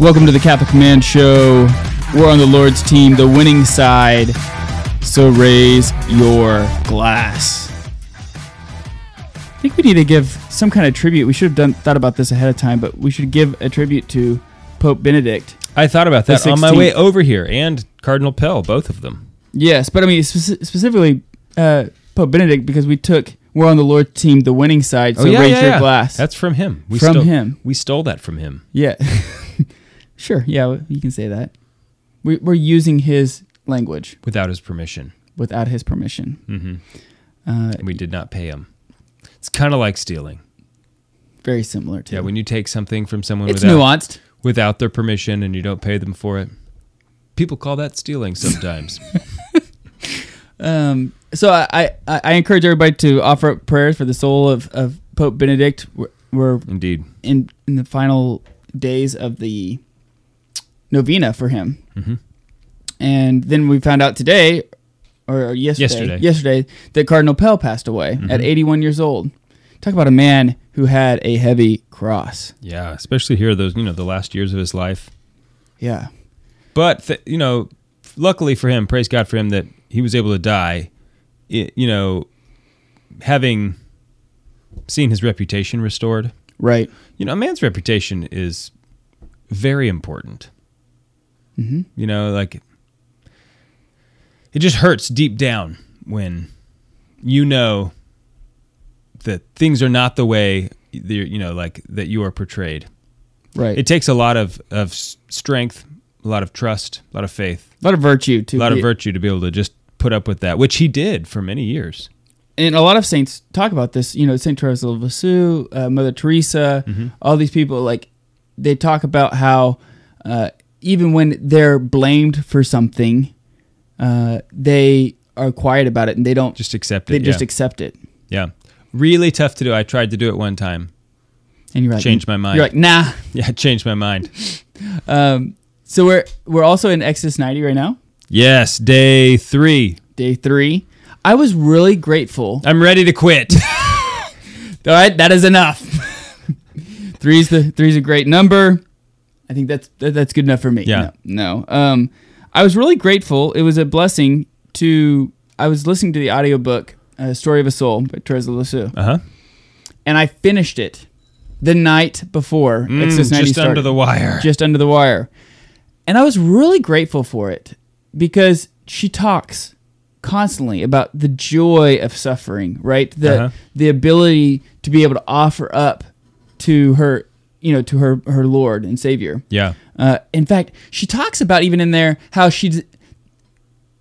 Welcome to the Catholic Man Show. We're on the Lord's team, the winning side. So raise your glass. I think we need to give some kind of tribute. We should have done thought about this ahead of time, but we should give a tribute to Pope Benedict. I thought about that on my way over here, and Cardinal Pell, both of them. Yes, but I mean speci- specifically uh, Pope Benedict because we took we're on the Lord's team, the winning side. So raise your glass. That's from him. We From stole, him. We stole that from him. yeah, sure. Yeah, you can say that. We, we're using his language without his permission. without his permission. hmm Uh, We did not pay him. It's kind of like stealing. very similar to. Yeah, when you take something from someone it's without, nuanced. without their permission and you don't pay them for it, people call that stealing sometimes. Um, so I, I, I encourage everybody to offer up prayers for the soul of, of Pope Benedict. We're, we're Indeed. in in the final days of the novena for him, Mhm. and then we found out today, or yesterday, Yesterday. yesterday that Cardinal Pell passed away at Mhm. 81 years old. Talk about a man who had a heavy cross. Yeah, especially here, those you know the last years of his life. Yeah, But th- you know, luckily for him, praise God for him that he was able to die. you know, having seen his reputation restored. right. You know, a man's reputation is very important. Hmm You know, like it just hurts deep down when you know that things are not the way you know, like that you are portrayed. Right. It takes a lot of of strength, a lot of trust, a lot of faith, a lot of virtue to a lot of be- virtue to be able to just put up with that, which he did for many years. and a lot of saints talk about this. You know, Saint Teresa of Lisieux, uh, Mother Teresa, Mm-hmm. all these people like they talk about how uh, even when they're blamed for something, uh, they are quiet about it and they don't. Just accept it. they it. just yeah. accept it. yeah. Really tough to do. I tried to do it one time. And you're like, Changed my mind. You're like, nah. Yeah, changed my mind. Um, so we're we're also in Exodus 90 right now, Yes, day three. day three. I was really grateful. I'm ready to quit. All right, that is enough. three's the three's a great number. I think that's that, that's good enough for me. Yeah. No, no. Um, I was really grateful. It was a blessing to. I was listening to the audiobook uh, "Story of a Soul" by Teresa Lisieux, Uh huh. and I finished it the night before Exodus 90 Mm, just started. under the wire. just under the wire. And I was really grateful for it because she talks constantly about the joy of suffering, right? The Uh-huh. the ability to be able to offer up to her, you know, to her her Lord and Savior. yeah. Uh, in fact, she talks about even in there how she d-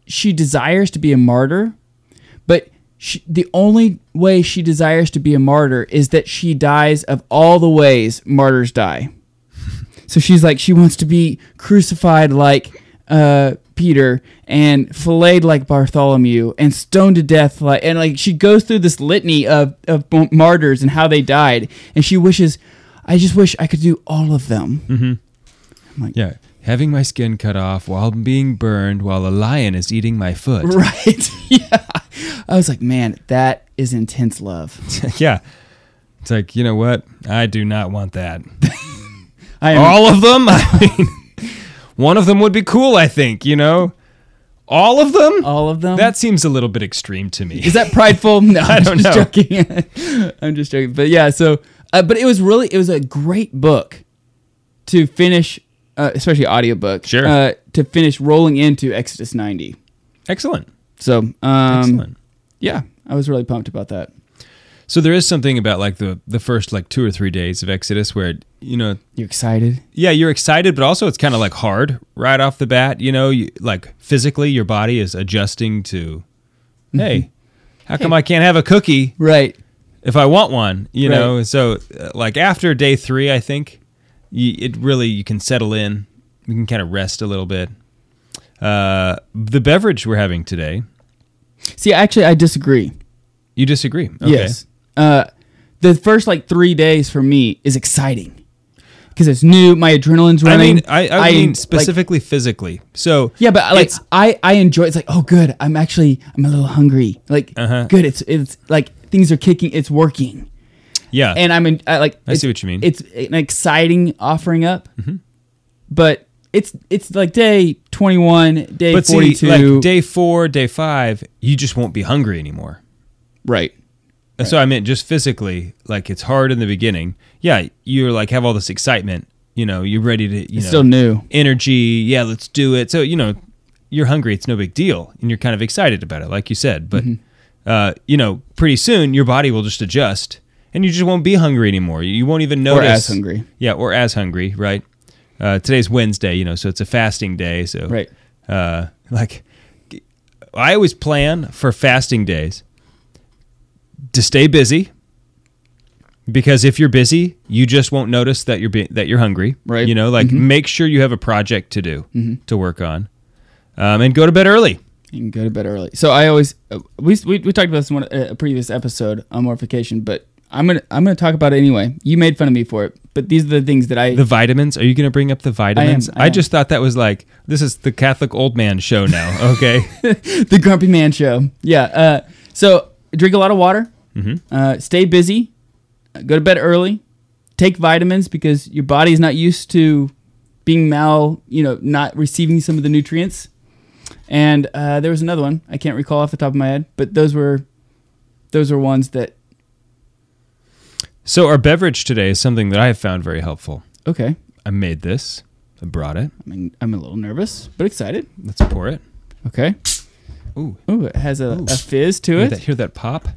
she desires to be a martyr, but she, the only way she desires to be a martyr is that she dies of all the ways martyrs die. so she's like she wants to be crucified like uh, Peter and filleted like Bartholomew and stoned to death like and like she goes through this litany of of martyrs and how they died and she wishes I just wish I could do all of them. Mm-hmm. I'm like, Yeah. Having my skin cut off while being burned while a lion is eating my foot. Right. yeah. I was like, man, that is intense love. yeah. It's like, you know what? I do not want that. I am All of them? I mean, one of them would be cool, I think, you know? All of them? all of them. That seems a little bit extreme to me. is that prideful? No, I I'm don't just know. joking. I'm just joking. But yeah, so uh, but it was really it was a great book to finish, uh, especially audiobook. Sure. Uh, to finish rolling into Exodus 90. Excellent. So um, Excellent. yeah, I was really pumped about that. So there is something about like the the first like 2 or 3 days of Exodus where you know you're excited? yeah, you're excited, but also it's kind of like hard right off the bat. You know, you, like physically, your body is adjusting to, hey, how come I can't have a cookie Right. If I want one? You Right. know, so uh, like after day three, I think you, it really you can settle in. You can kind of rest a little bit. Uh, the beverage we're having today, See, actually, I disagree. you disagree? Okay. Yes. Uh, the first like three days for me is exciting because it's new. My adrenaline's I running. mean, I, I, mean like- specifically physically. So yeah, but like I, I enjoy. It's like oh, good. I'm actually I'm a little hungry. Like Uh-huh. good. It's it's like things are kicking. It's working. yeah, And I'm in. I like. I see what you mean. It's an exciting offering up. but it's it's like day 21, day But see, 42. like day four, day five, you just won't be hungry anymore. right. And so I meant just physically, like it's hard in the beginning. Yeah, you're like have all this excitement. You know, you're ready to. You know, still new. energy. Yeah, let's do it. So you know, you're hungry. It's no big deal, and you're kind of excited about it, like you said. But Mm-hmm. Uh, you know, pretty soon your body will just adjust, and you just won't be hungry anymore. You won't even notice. Or as hungry. Yeah, or as hungry. Right. Uh, today's Wednesday. You know, so it's a fasting day. So Right. uh, like I always plan for fasting days to stay busy because if you're busy, you just won't notice that you're be- that you're hungry. Right. You know, like make sure you have a project to do to work on, um, and go to bed early. You can go to bed early. So I always uh, we, we we talked about this in one a previous episode on mortification, but I'm gonna I'm gonna talk about it anyway. You made fun of me for it, but these are the things that I The vitamins. Are you going to bring up the vitamins? I am. just thought that was like this is the Catholic old man show now. Okay. the Grumpy Man Show. Yeah. Uh, so drink a lot of water. Uh, stay busy. uh, Go to bed early. Take vitamins because your body is not used to being mal. You know, not receiving some of the nutrients. And uh, there was another one I can't recall off the top of my head, but those were those are ones that so our beverage today is something that I have found very helpful. okay. I made this. I brought it. I mean, I'm a little nervous, but excited. Let's pour it. Okay. Ooh. Ooh, it has a, Ooh. a fizz to Hear it. that, hear that pop?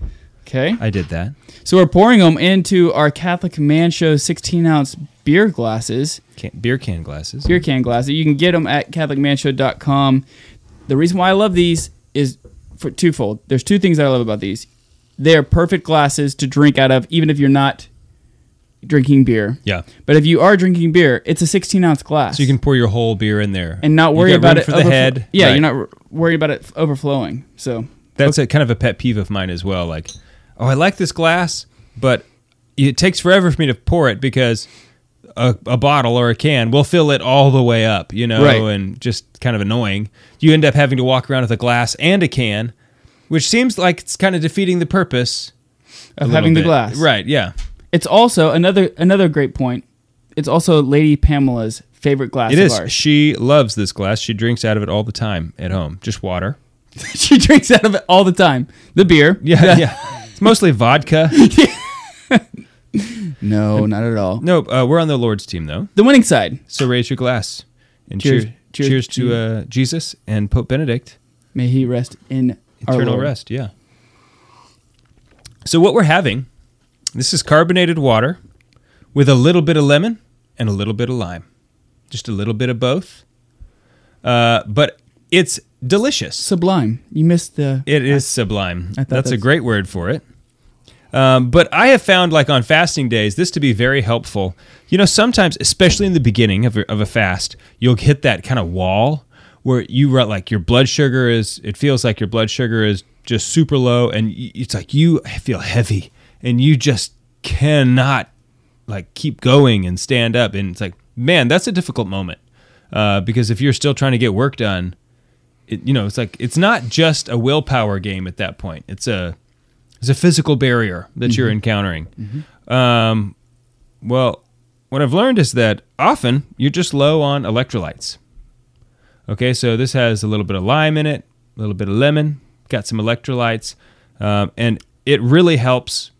Okay. I did that. So we're pouring them into our Catholic Man Show 16 ounce beer glasses, Can, beer can glasses. beer can glasses. You can get them at CatholicManShow.com. The reason why I love these is for twofold. There's two things that I love about these. They're perfect glasses to drink out of, even if you're not drinking beer. Yeah. But if you are drinking beer, it's a 16 ounce glass. So you can pour your whole beer in there and not worry about it for the overflo- head. Yeah, Right. you're not r- worried about it overflowing. So That's a kind of a pet peeve of mine as well. Like, oh, I like this glass, but it takes forever for me to pour it because a, a bottle or a can will fill it all the way up, you know, Right. and just kind of annoying. You end up having to walk around with a glass and a can, which seems like it's kind of defeating the purpose of having the glass. Right. Yeah. It's also another another great point. It's also Lady Pamela's favorite glass It is. ours. She loves this glass. She drinks out of it all the time at home. Just water. she drinks out of it all the time. The beer. Yeah, Yeah. yeah. It's mostly vodka. No, not at all. No, uh, we're on the Lord's team though. The winning side. So raise your glass and Cheers. cheers. Cheers Cheers, to- uh, Jesus and Pope Benedict. May he rest in Eternal rest. Yeah. So what we're having, this is carbonated water with a little bit of lemon and a little bit of lime, just a little bit of both. Uh, but it's delicious. Sublime. You missed the. It is sublime. I thought That's, a great word for it. Um, but I have found, like on fasting days, this to be very helpful. You know, sometimes, especially in the beginning of a, of a fast, you'll hit that kind of wall where you like your blood sugar is. It feels like your blood sugar is just super low, and it's like you feel heavy, and you just cannot like keep going and stand up. And it's like, man, that's a difficult moment uh, because if you're still trying to get work done, it, you know, it's like it's not just a willpower game at that point. It's a it's a physical barrier that you're encountering. Um, well, what I've learned is that often you're just low on electrolytes. Okay, so this has a little bit of lime in it, a little bit of lemon, got some electrolytes, um, and it really helps,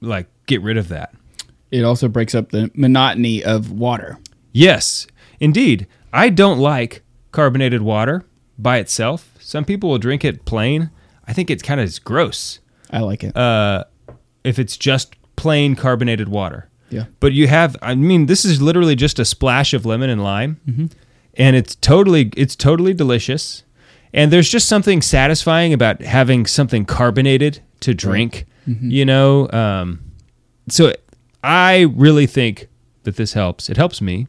like, get rid of that. It also breaks up the monotony of water. Yes, indeed. I don't like carbonated water by itself. Some people will drink it plain. I think it's kind of gross I like it. uh, if it's just plain carbonated water. yeah. But you have, I mean, this is literally just a splash of lemon and lime, and it's totally, it's totally delicious. And there's just something satisfying about having something carbonated to drink, you know. Um, so I really think that this helps. It helps me.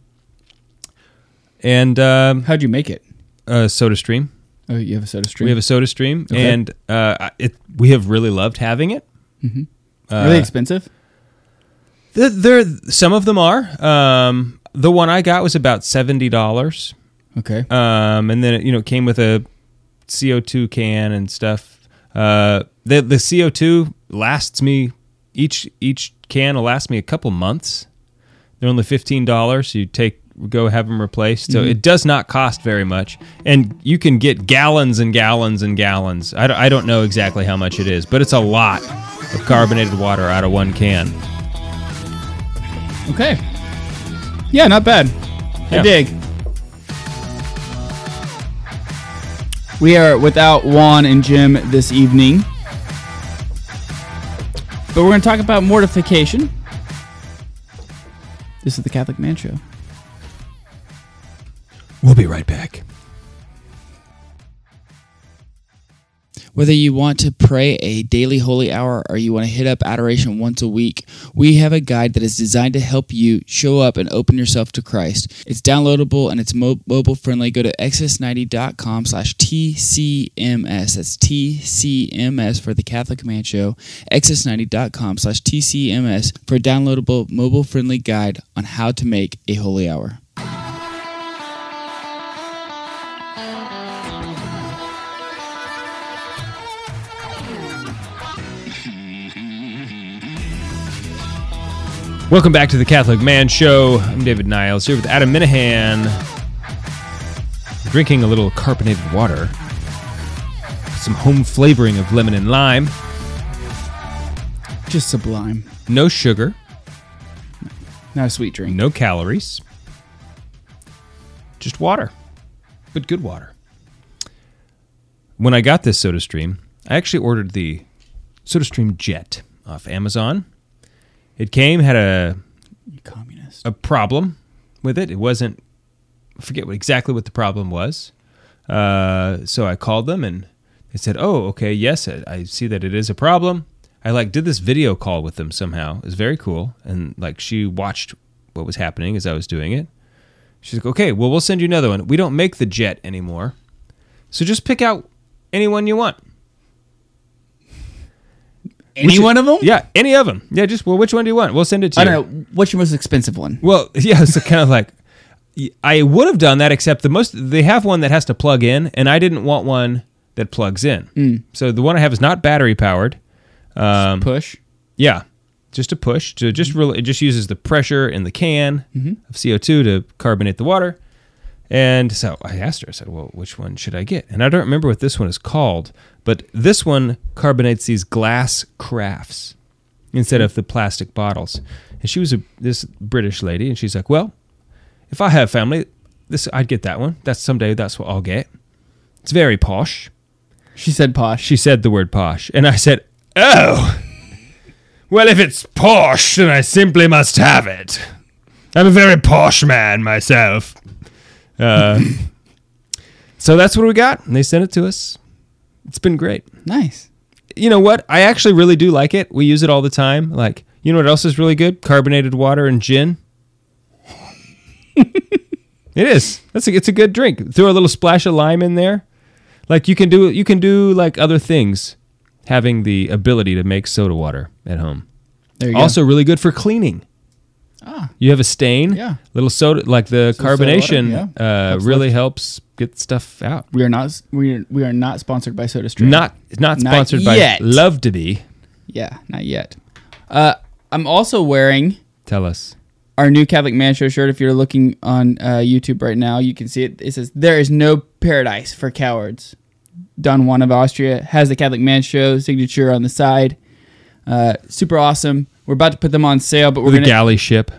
And um, How'd you make it? uh, Soda Stream. Oh, you have a soda stream. We have a Soda Stream, Okay. and uh, it we have really loved having it. Are they expensive? There, there, some of them are. Um, the one I got was about seventy dollars, Okay. um, and then it, you know it came with a CO two can and stuff. Uh, the the CO two lasts me each each can will last me a couple months. They're only fifteen dollars. You take go have them replaced. Mm-hmm. So it does not cost very much, and you can get gallons and gallons and gallons. I don't, I don't know exactly how much it is, but it's a lot of carbonated water out of one can. Okay. Yeah, not bad. I dig. We are without Juan and Jim this evening. But we're going to talk about mortification. This is the Catholic Man Show. We'll be right back. Whether you want to pray a daily holy hour or you want to hit up adoration once a week, we have a guide that is designed to help you show up and open yourself to Christ. It's downloadable and it's mo- mobile friendly. Go to exodus90.com slash TCMS. That's TCMS for the Catholic Man Show. Exodus90.com slash TCMS for a downloadable mobile friendly guide on how to make a holy hour. Welcome back to the Catholic Man Show. I'm David Niles here with Adam Minihan, drinking a little carbonated water, some home flavoring of lemon and lime, Just sublime. no sugar, Not a sweet drink. no calories, just water, but good water. When I got this Soda Stream, I actually ordered the Soda Stream Jet off Amazon. It came had a You communist. a problem with it. It wasn't. I forget what, exactly what the problem was. Uh, so I called them and they said, "Oh, okay, yes, I, I see that it is a problem." I like did this video call with them somehow. It was very cool, and like she watched what was happening as I was doing it. She's like, "Okay, well, we'll send you another one. We don't make the jet anymore, so just pick out any one you want." Any one of them? Yeah, any of them. Yeah, just well, which one do you want? We'll send it to oh, you. I you. don't know. What's your most expensive one? Well, yeah, so kind of like I would have done that, except the most they have one that has to plug in, and I didn't want one that plugs in. Hmm. So the one I have is not battery powered. Um, Push. yeah, just a push. So just hmm. really, it just uses the pressure in the can mm-hmm. of CO two to carbonate the water. And so I asked her, I said, well, which one should I get? And I don't remember what this one is called, but this one carbonates these glass crafts instead of the plastic bottles. And she was a this British lady, and she's like, well, if I have family, this I'd get that one. That's someday that's what I'll get. It's very posh. She said posh. She said the word posh, and I said, "Oh, well, if it's posh, then I simply must have it. I'm a very posh man myself." Uh, so that's what we got, and they sent it to us. It's been great. Nice. You know what? I actually really do like it. We use it all the time. Like, you know what else is really good? Carbonated water and gin. it is. That's a, it's a good drink. Throw a little splash of lime in there. Like you can do you can do like other things having the ability to make soda water at home. There you Also really good for cleaning. Ah. You have a stain, Yeah. little soda like the soda water, carbonation yeah. uh, Helps really lift. helps get stuff out. We are not. We are. We are not sponsored by SodaStream. Not not Not sponsored yet. by Love to Be. Yeah, not yet. Uh, I'm also wearing Tell us. our new Catholic Man Show shirt. If you're looking on uh, YouTube right now, you can see it. It says, "There is no paradise for cowards." Don Juan of Austria has the Catholic Man Show signature on the side. Uh, super awesome. We're about to put them on sale, but we're a gonna galley ship.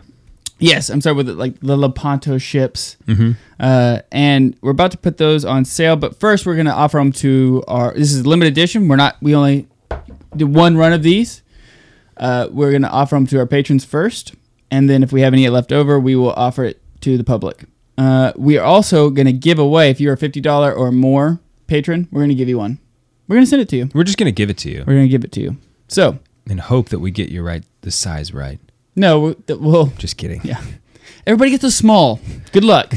Yes, I'm sorry with the, like the Lepanto ships, Mm-hmm. uh, and we're about to put those on sale. But first, we're gonna offer them to our. This is limited edition. We're not. We only did one run of these. Uh, we're gonna offer them to our patrons first, and then if we have any left over, we will offer it to the public. Uh, we are also gonna give away if you're a fifty dollar or more patron. We're gonna give you one. We're gonna send it to you. We're just gonna give it to you We're gonna give it to you. So and hope that we get you right the size right. no, we'll Just kidding. yeah. Everybody gets a small. Good luck.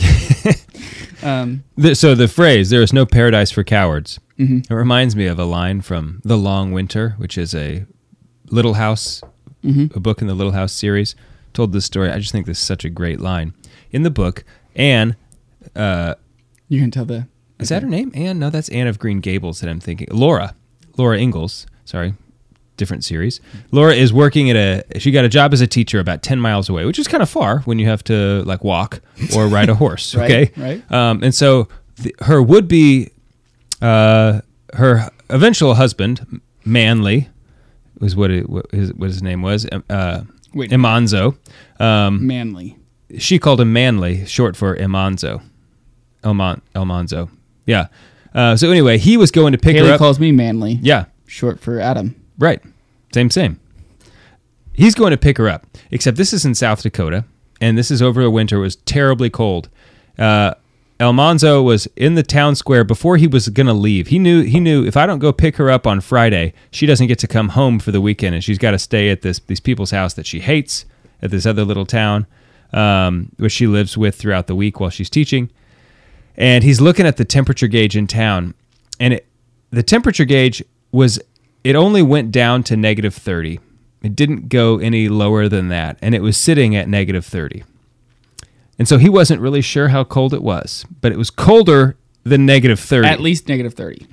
um, The, so the phrase "there is no paradise for cowards" Mm-hmm. it reminds me of a line from *The Long Winter*, which is a Little House, Mm-hmm. a book in the Little House series. Told this story. I just think this is such a great line in the book. Anne, uh, you can tell the. is that her name? Anne? No, that's Anne of Green Gables that I'm thinking. Laura, Laura Ingalls. Sorry, different series. Laura is working at a. She got a job as a teacher about ten miles away, which is kind of far when you have to like walk or ride a horse. Right, okay, right. Um, and so the, her would be, uh, her eventual husband, Manly, was what, it, what his what his name was. Uh, Wait. Imanzo. Um, Manly. she called him Manly, short for Imanzo. Elmon, Elmonzo. Yeah. Uh, so anyway, he was going to pick her Haley up. calls me Manly. yeah. Short for Adam. Right. Same, same. He's going to pick her up, except this is in South Dakota, and this is over the winter. It was terribly cold. Uh, Almanzo was in the town square before he was going to leave. He knew he knew if I don't go pick her up on Friday, she doesn't get to come home for the weekend, and she's got to stay at this these people's house that she hates at this other little town, um, which she lives with throughout the week while she's teaching. And he's looking at the temperature gauge in town, and it, the temperature gauge was it only went down to negative 30 it didn't go any lower than that and it was sitting at negative 30 and so he wasn't really sure how cold it was but it was colder than negative 30 At least negative 30.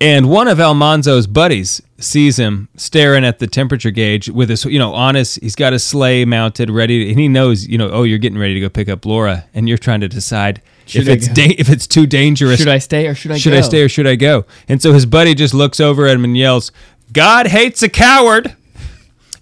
and one of Almanzo's buddies sees him staring at the temperature gauge with his, you know, on his, he's got his sleigh mounted, ready, and he knows, you know, oh, you're getting ready to go pick up Laura, and you're trying to decide Should if I it's da- if it's too dangerous. Should I stay or should I should go? I stay or should I go? And so his buddy just looks over at him and yells, "God hates a coward,"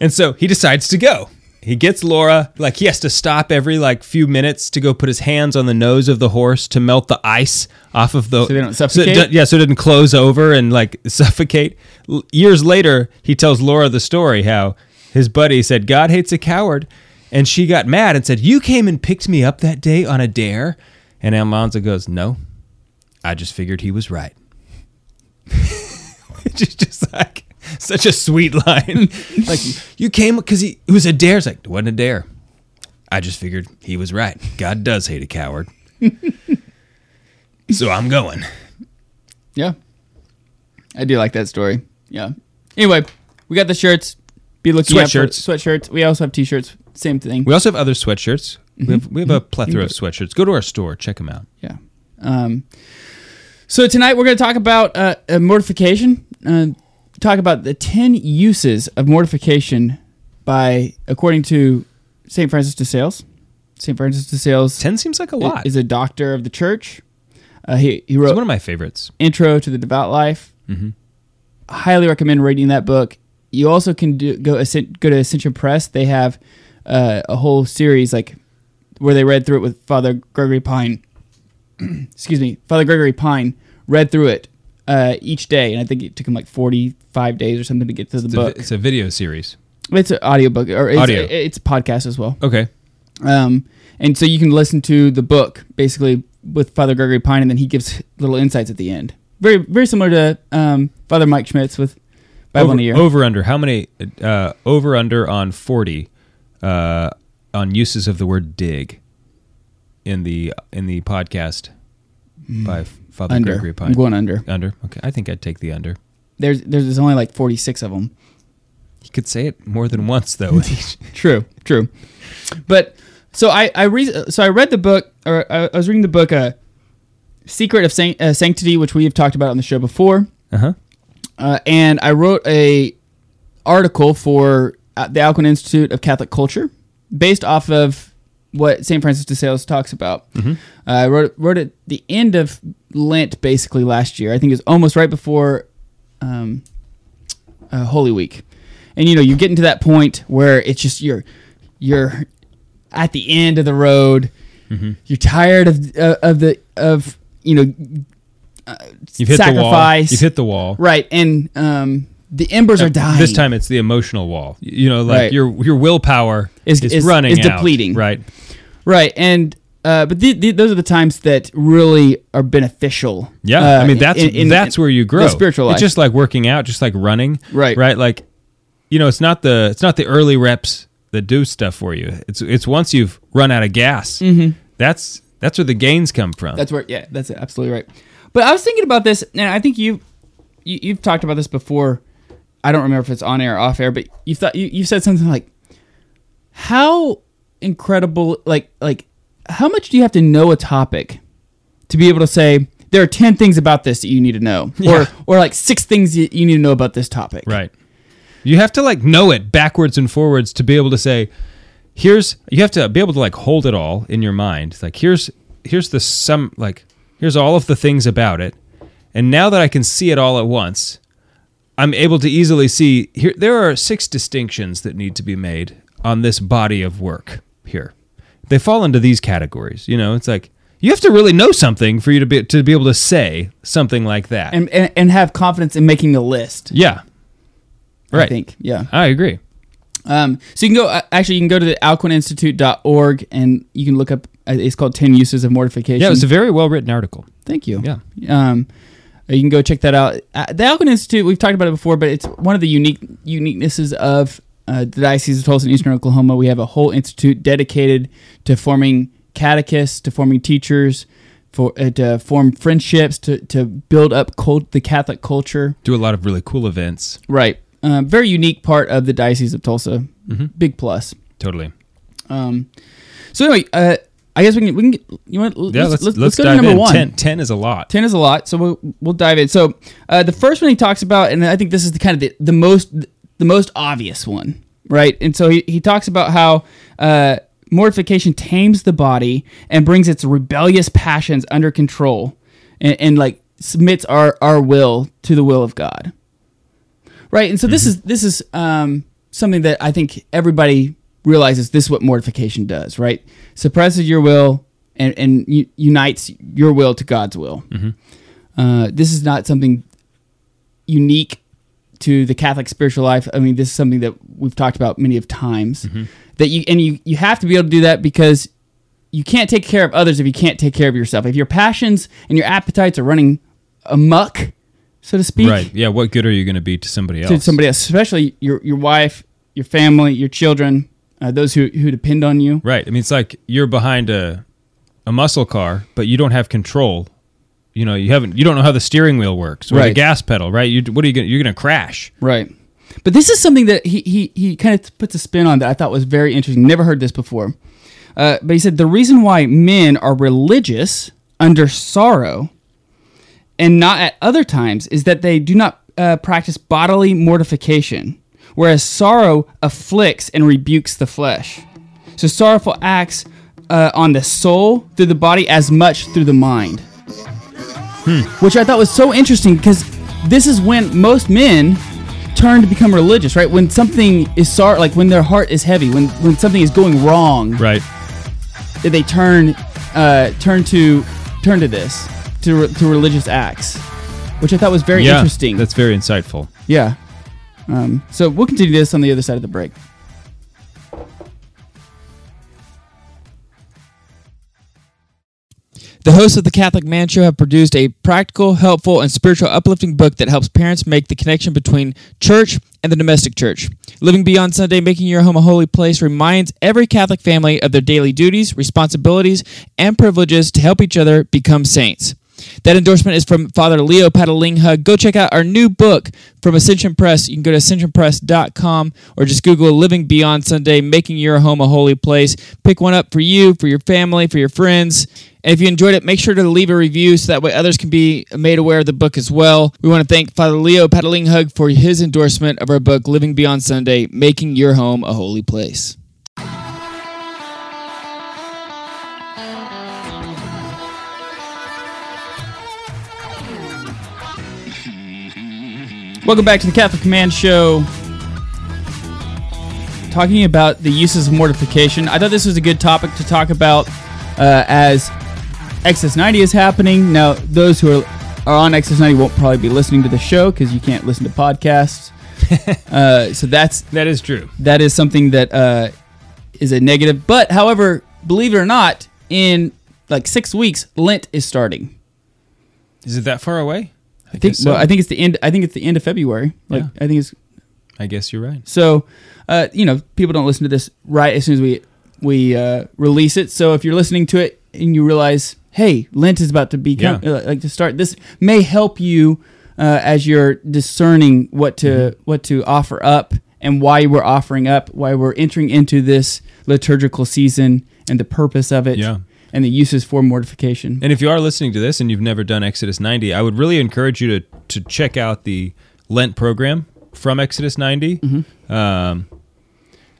and so he decides to go. He gets Laura, like he has to stop every like few minutes to go put his hands on the nose of the horse to melt the ice off of the So they don't suffocate? do- yeah, so it didn't close over and like suffocate. L- years later, he tells Laura the story how his buddy said, God hates a coward. And she got mad and said, You came and picked me up that day on a dare? And Almanzo goes, No, I just figured he was right. Which is just like such a sweet line. like, you came because he it was a dare. It's like, it wasn't a dare. I just figured he was right. God does hate a coward. so I'm going. Yeah. I do like that story. Yeah. Anyway, we got the shirts. Be looking Sweatshirts. sweatshirts. We also have t-shirts. Same thing. We also have other sweatshirts. We have, we have a Mm-hmm. plethora of sweatshirts. Go to our store, check them out. Yeah. Um, so tonight we're going to talk about uh, uh, mortification. Uh, talk about the ten uses of mortification by, according to Saint Francis de Sales. Saint Francis de Sales 10 seems like a lot. is a doctor of the church. Uh, he he It's wrote one of my favorites. Intro to the Devout Life. Mhm. Highly recommend reading that book. You also can do, go Ascen- go to Ascension Press. They have uh, a whole series like where they read through it with Father Gregory Pine. Excuse me, Father Gregory Pine read through it uh, each day, and I think it took him like forty five days or something to get to the It's book. vi- it's a video series. it's an audiobook or it's, Audio. it's a podcast as well. Okay. Um, and so you can listen to the book basically with Father Gregory Pine, and then he gives little insights at the end. Very, very similar to um, Father Mike Schmitz with Bible over, in a Year. over under. How many? Uh, over under on 40 uh, on uses of the word dig in the in the podcast by Father under. Gregory Pine. I'm going under. under. Okay. I think I'd take the under. There's, there's, only like 46 of them. He could say it more than once though. True, true. But so I, I re- so I read the book, or I, I was reading the book, uh, Secret of San- uh, Sanctity, which we have talked about on the show before. uh-huh. uh, and I wrote a article for uh, the Alcuin Institute of Catholic Culture, based off of what St. Francis de Sales talks about. Uh, I wrote wrote it the end of Lent, basically last year. I think it was almost right before um, uh, Holy Week, and you know you're getting to that point where it's just you're you're at the end of the road. You're tired of uh, of the of you know You've hit the wall. You've hit the wall. Right, and um, the embers are dying. This time it's the emotional wall. You know, like Right. your your willpower Is- is, is- running is out, depleting. Right. right, and uh, but the, the, those are the times that really are beneficial. Yeah, uh, I mean that's in- in- that's in where you grow. Spiritual life. It's just like working out, just like running. Right. Right. Like, you know, it's not the it's not the early reps that do stuff for you. It's it's once you've run out of gas. Mm-hmm. That's that's where the gains come from. That's where, yeah, that's absolutely right. But I was thinking about this, and I think you, you you've talked about this before. I don't remember if it's on air or off air, but you thought you you said something like, "How incredible! Like like how much do you have to know a topic to be able to say there are ten things about this that you need to know, Yeah. or or like six things you, you need to know about this topic?" right. You have to like know it backwards and forwards to be able to say, here's you have to be able to like hold it all in your mind. It's like here's here's the some like here's all of the things about it. And now that I can see it all at once, I'm able to easily see here there are six distinctions that need to be made on this body of work here. They fall into these categories. You know, it's like you have to really know something for you to be to be able to say something like that. and, and and have confidence in making a list. yeah. Right. I think. Yeah. I agree. Um, so you can go. uh, Actually, you can go to the alcuininstitute.org and you can look up. Uh, it's called Ten Uses of Mortification. Yeah, it's a very well written article. Thank you. Yeah. Um, you can go check that out. Uh, the Alcuin Institute, we've talked about it before, but it's one of the unique uniquenesses of uh, the Diocese of Tulsa and Eastern Oklahoma. We have a whole institute dedicated to forming catechists, to forming teachers, for uh, to form friendships, to to build up cult, the Catholic culture. Do a lot of really cool events. Right. Um, very unique part of the Diocese of Tulsa. Mm-hmm. Big plus. Totally. Um, so anyway, uh, I guess we can we can get, you want Yeah, let's, let's, go to number in. one. 10, 10 is a lot. 10 is a lot, so we'll, we'll dive in. So uh, the first one he talks about, and I think this is the kind of the, the most the most obvious one, right? And so he, he talks about how uh, mortification tames the body and brings its rebellious passions under control, and, and like submits our our will to the will of God, right? And so this is this is um, something that I think everybody realizes. This is what mortification does, right? Suppresses your will and and u- unites your will to God's will. Uh, this is not something unique to the Catholic spiritual life. I mean, this is something that we've talked about many of times. That you and you you have to be able to do that because you can't take care of others if you can't take care of yourself. If your passions and your appetites are running amok, so to speak, Right. Yeah. What good are you going to be to somebody else? to somebody else, especially your your wife, your family, your children, uh, those who who depend on you. Right. I mean, it's like you're behind a a muscle car, but you don't have control. You know, you haven't. You don't know how the steering wheel works or the gas pedal. Right. You. What are you going? to You're going to crash. Right. But this is something that he he, he kind of puts a spin on that I thought was very interesting. Never heard this before. Uh, but he said the reason why men are religious under sorrow and not at other times is that they do not uh, practice bodily mortification, whereas sorrow afflicts and rebukes the flesh. So sorrowful acts uh, on the soul through the body as much through the mind. Which I thought was so interesting because this is when most men turn to become religious, right? When something is sorrow, like when their heart is heavy, when when something is going wrong, Right. they turn uh, turn to turn to this to re- to religious acts, which I thought was very yeah. interesting. That's very insightful. yeah. Um, so we'll continue this on the other side of the break. The hosts of the Catholic Man Show have produced a practical, helpful, and spiritual uplifting book that helps parents make the connection between church and the domestic church. Living Beyond Sunday, Making Your Home a Holy Place reminds every Catholic family of their daily duties, responsibilities, and privileges to help each other become saints. That endorsement is from Father Leo Patalinghug. Go check out our new book from Ascension Press. You can go to ascensionpress.com or just Google Living Beyond Sunday, Making Your Home a Holy Place. Pick one up for you, for your family, for your friends. And if you enjoyed it, make sure to leave a review so that way others can be made aware of the book as well. We want to thank Father Leo Patalinghug for his endorsement of our book, Living Beyond Sunday, Making Your Home a Holy Place. Welcome back to the Catholic Man Show. Talking about the uses of mortification. I thought this was a good topic to talk about uh, as Exodus 90 is happening. Now, those who are, are on Exodus 90 won't probably be listening to the show because you can't listen to podcasts. uh, so that's That is true. that is something that uh, is a negative. But however, believe it or not, in like six weeks, Lent is starting. Is it that far away? I, I think. so. Well, I think it's the end. I think it's the end of February. Like Yeah. I think it's I guess you're right. so. Uh, you know, people don't listen to this right as soon as we we uh, release it. So if you're listening to it and you realize, hey, Lent is about to become Yeah. uh, like to start, this may help you uh, as you're discerning what to Mm-hmm. what to offer up and why we're offering up, why we're entering into this liturgical season and the purpose of it, Yeah. And the uses for mortification. And if you are listening to this and you've never done Exodus 90, I would really encourage you to to check out the Lent program from Exodus 90. Mm-hmm. Um,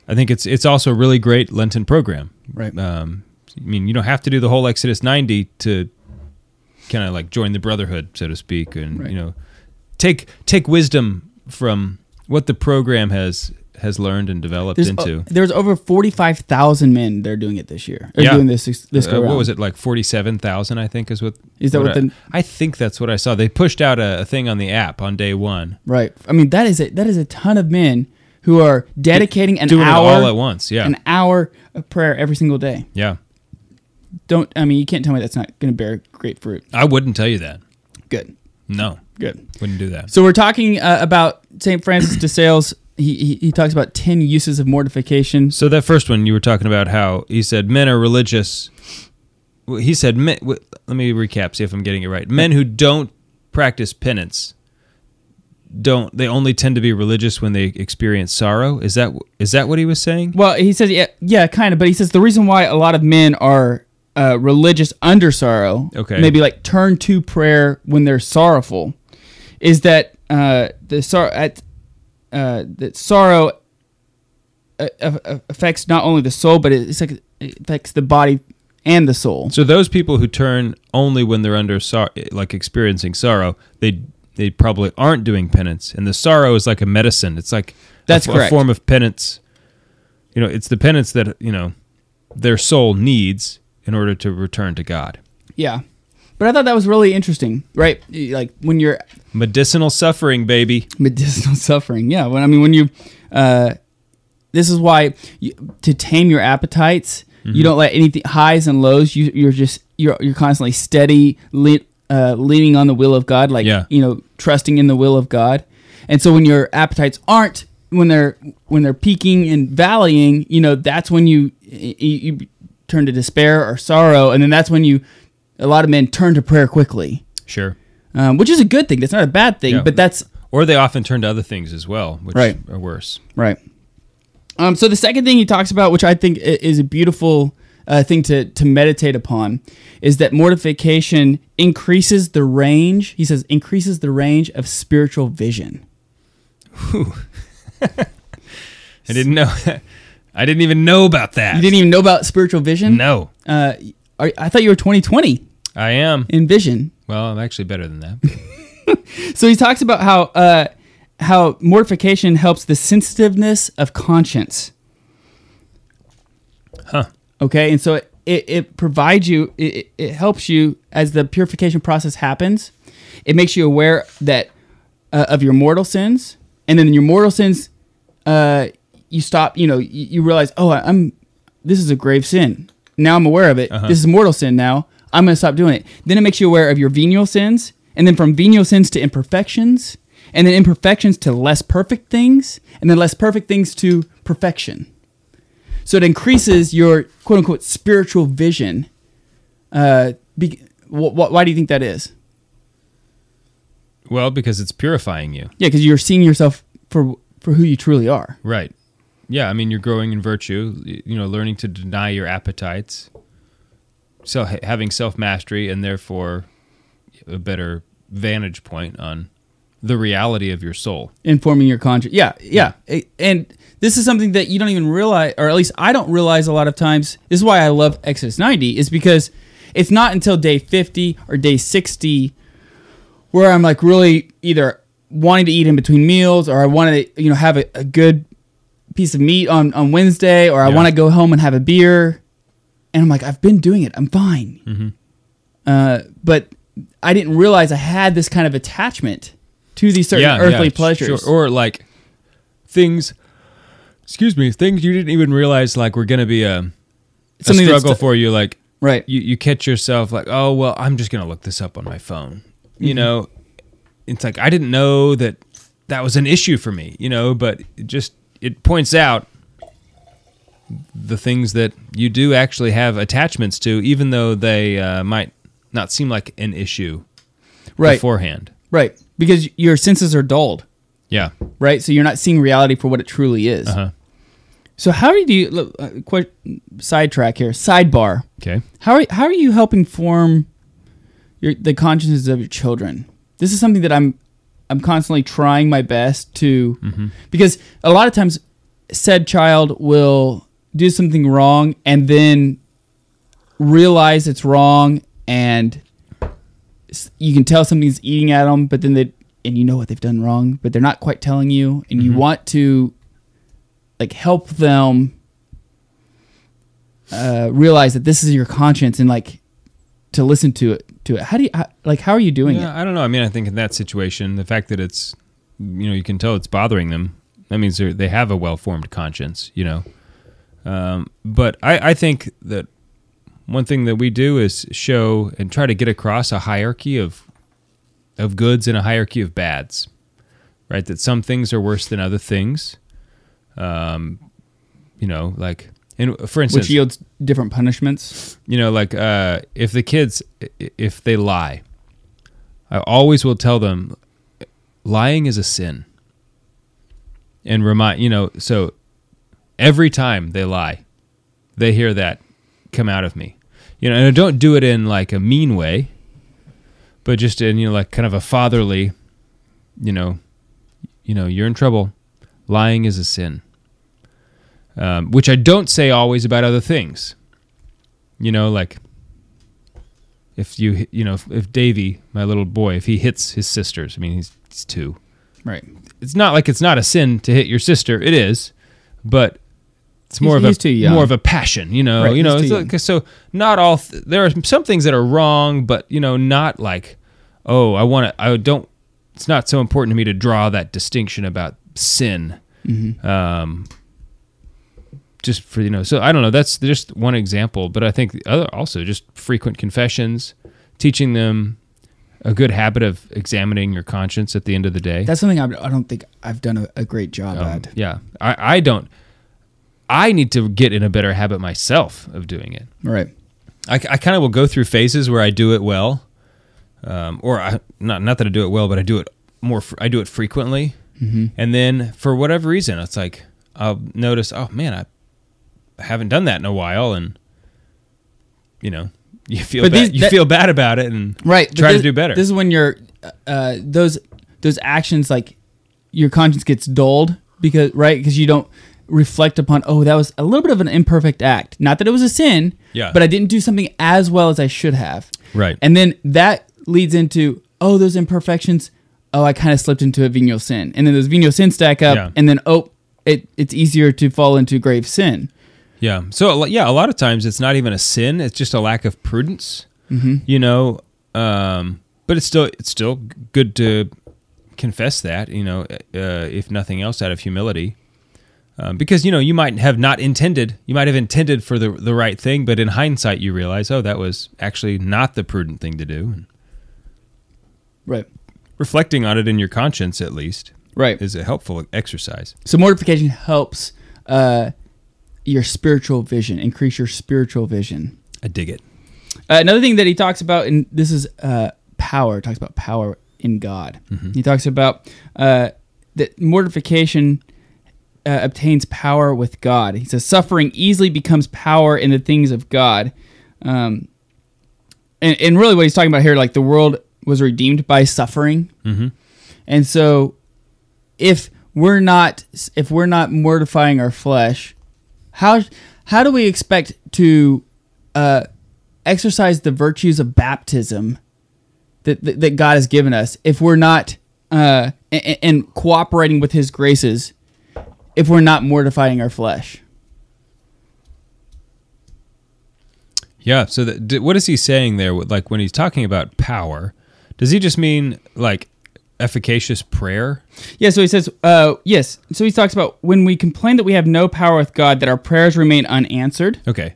I think it's it's also a really great Lenten program. Right. Um, I mean, you don't have to do the whole Exodus 90 to kind of like join the brotherhood, so to speak, and Right. you know, take take wisdom from what the program has has learned and developed There's, into. o- there's over 45,000 men that are doing it this year. Yeah. doing this this Uh, what was it like forty seven thousand? I think is what Is that what I, the- I think that's what I saw. They pushed out a, a thing on the app on day one, Right. I mean, that is a, that is a ton of men who are dedicating an doing hour it all at once. Yeah, an hour of prayer every single day. yeah. Don't I mean, you can't tell me that's not going to bear great fruit. I wouldn't tell you that. Good. No, Good. wouldn't do that. So we're talking uh, about St. Francis de Sales. He, he he talks about 10 uses of mortification. So that first one you were talking about how he said men are religious. He said men, let me recap see if I'm getting it right. Men who don't practice penance don't they only tend to be religious when they experience sorrow? Is that is that what he was saying? Well, he says yeah, yeah, kind of, but he says the reason why a lot of men are uh, religious under sorrow, Okay. maybe like turn to prayer when they're sorrowful, is that uh, the sor- at uh, that sorrow uh, uh, affects not only the soul, but it's like it affects the body and the soul. So those people who turn only when they're under sor- like experiencing sorrow, they they probably aren't doing penance, and the sorrow is like a medicine. It's like That's a, correct. a form of penance. You know, it's the penance that you know their soul needs in order to return to God. Yeah, but I thought that was really interesting, right? Like when you're Medicinal suffering, baby. medicinal suffering. Yeah, when I mean when you, uh, this is why you, to tame your appetites, you don't let anything highs and lows. You you're just you're you're constantly steady, le- uh, leaning on the will of God, like Yeah. you know, trusting in the will of God. And so when your appetites aren't when they're when they're peaking and valleying, you know, that's when you you, you turn to despair or sorrow, and then that's when you a lot of men turn to prayer quickly. Sure. Um, which is a good thing. That's not a bad thing, Yeah. but that's Or they often turn to other things as well, which Right. are worse. Right. Um, so the second thing he talks about, which I think is a beautiful uh, thing to, to meditate upon, is that mortification increases the range. He says increases the range of spiritual vision. I didn't know. I didn't even know about that. You didn't even know about spiritual vision. No, Uh, I thought you were 2020 I am. in vision. Well, I'm actually better than that. So he talks about how uh, how mortification helps the sensitiveness of conscience. Huh. Okay, and so it, it, it provides you, it, it- helps you as the purification process happens. It makes you aware that uh, of your mortal sins, and then your mortal sins, uh, you stop. You know, you, you realize, oh, I- I'm this is a grave sin. Now I'm aware of it. This is mortal sin. Now I'm going to stop doing it. Then it makes you aware of your venial sins, and then from venial sins to imperfections, and then imperfections to less perfect things, and then less perfect things to perfection. So it increases your quote unquote spiritual vision. Uh, be, wh- wh- why do you think that is? Well, because it's purifying you. Yeah, because you're seeing yourself for for who you truly are. Right. Yeah, I mean, you're growing in virtue, you know, learning to deny your appetites, so having self mastery, and therefore a better vantage point on the reality of your soul. informing your conscience. Yeah, yeah. A- And this is something that you don't even realize, or at least I don't realize a lot of times. This is why I love Exodus 90, is because it's not until day 50 or day 60 where I'm like really either wanting to eat in between meals or I want to, you know, have a, a good piece of meat on, on Wednesday or I Yeah. want to go home and have a beer. And I'm like, I've been doing it. I'm fine. Uh, but I didn't realize I had this kind of attachment to these certain earthly sh- pleasures. sure. or like things. Excuse me, things you didn't even realize like were going to be a, a struggle for you. Like Right. you, you catch yourself like, oh well, I'm just gonna look this up on my phone. You know, it's like I didn't know that that was an issue for me. You know, but it just it points out the things that you do actually have attachments to, even though they uh, might not seem like an issue right. beforehand. Right. Because your senses are dulled, Yeah. right? So you're not seeing reality for what it truly is. Uh huh. So how do you look, uh, quite sidetrack here? Sidebar. Okay. How are how are you helping form your the consciences of your children? This is something that I'm I'm constantly trying my best to Mm-hmm. because a lot of times said child will do something wrong and then realize it's wrong and you can tell something's eating at them but then they and you know what they've done wrong but they're not quite telling you and you want to like help them uh, realize that this is your conscience and like to listen to it to it how do you how, like how are you doing Yeah, I don't know. I mean, I think in that situation, the fact that it's, you know, you can tell it's bothering them. That means they're, they have a well-formed conscience, you know. Um, but I, I think that one thing that we do is show and try to get across a hierarchy of of goods and a hierarchy of bads, right? That some things are worse than other things. Um, you know, like, and for instance, which yields different punishments you know like uh if the kids if they lie i always will tell them lying is a sin and remind you know so every time they lie they hear that come out of me. You know and i don't do it in like a mean way but just in you know like kind of a fatherly you know you know you're in trouble lying is a sin. Um, which i don't say always about other things. You know like if you you know if, if davy my little boy if he hits his sisters i mean he's, he's two. Right. It's not like it's not a sin to hit your sister it is but it's more He's- of a more of a passion you know Right, you know he's too like, so not all th- there are some things that are wrong but you know not like oh i want to i don't it's not so important to me to draw that distinction about sin. Mm-hmm. um just for you know so i don't know that's just one example but i think the other also just frequent confessions teaching them a good habit of examining your conscience at the end of the day. That's something I, I don't think i've done a, a great job Um, at. yeah. I, I don't i need to get in a better habit myself of doing it. Right. I, I kind of will go through phases where i do it well um, or I, not not that i do it well but i do it more fr- i do it frequently. Mm-hmm. and then for whatever reason it's like i'll notice oh man i haven't done that in a while. And you know you feel But bad, these- you that- feel bad about it and right but try to do better. this is when you're uh, those those actions like your conscience gets dulled because right? Because you don't reflect upon oh that was a little bit of an imperfect act not that it was a sin Yeah. but i didn't do something as well as i should have Right. and then that leads into oh those imperfections oh i kind of slipped into a venial sin and then those venial sins stack up Yeah. and then oh it, it's easier to fall into grave sin Yeah. So yeah, a lot of times it's not even a sin; it's just a lack of prudence. Mm-hmm. You know, um, but it's still it's still good to confess that. You know, uh, if nothing else, out of humility, um, because you know you might have not intended, you might have intended for the the right thing, but in hindsight you realize, oh, that was actually not the prudent thing to do. And right reflecting on it in your conscience, at least, right is a helpful exercise. So mortification helps uh, your spiritual vision, increase your spiritual vision. I dig it. Uh, another thing that he talks about, and this is uh, power. Talks about power in God. He talks about uh, that mortification uh, obtains power with God. He says suffering easily becomes power in the things of God. Um, and, and really, what he's talking about here, like the world was redeemed by suffering, Mhm. and so if we're not if we're not mortifying our flesh, how how do we expect to uh, exercise the virtues of baptism that, that that God has given us if we're not uh, and, and cooperating with His graces if we're not mortifying our flesh? Yeah. So, that, d- what is he saying there? Like when he's talking about power, does he just mean like efficacious prayer? Yeah, so he says, uh, yes. So he talks about when we complain that we have no power with God, that our prayers remain unanswered. Okay.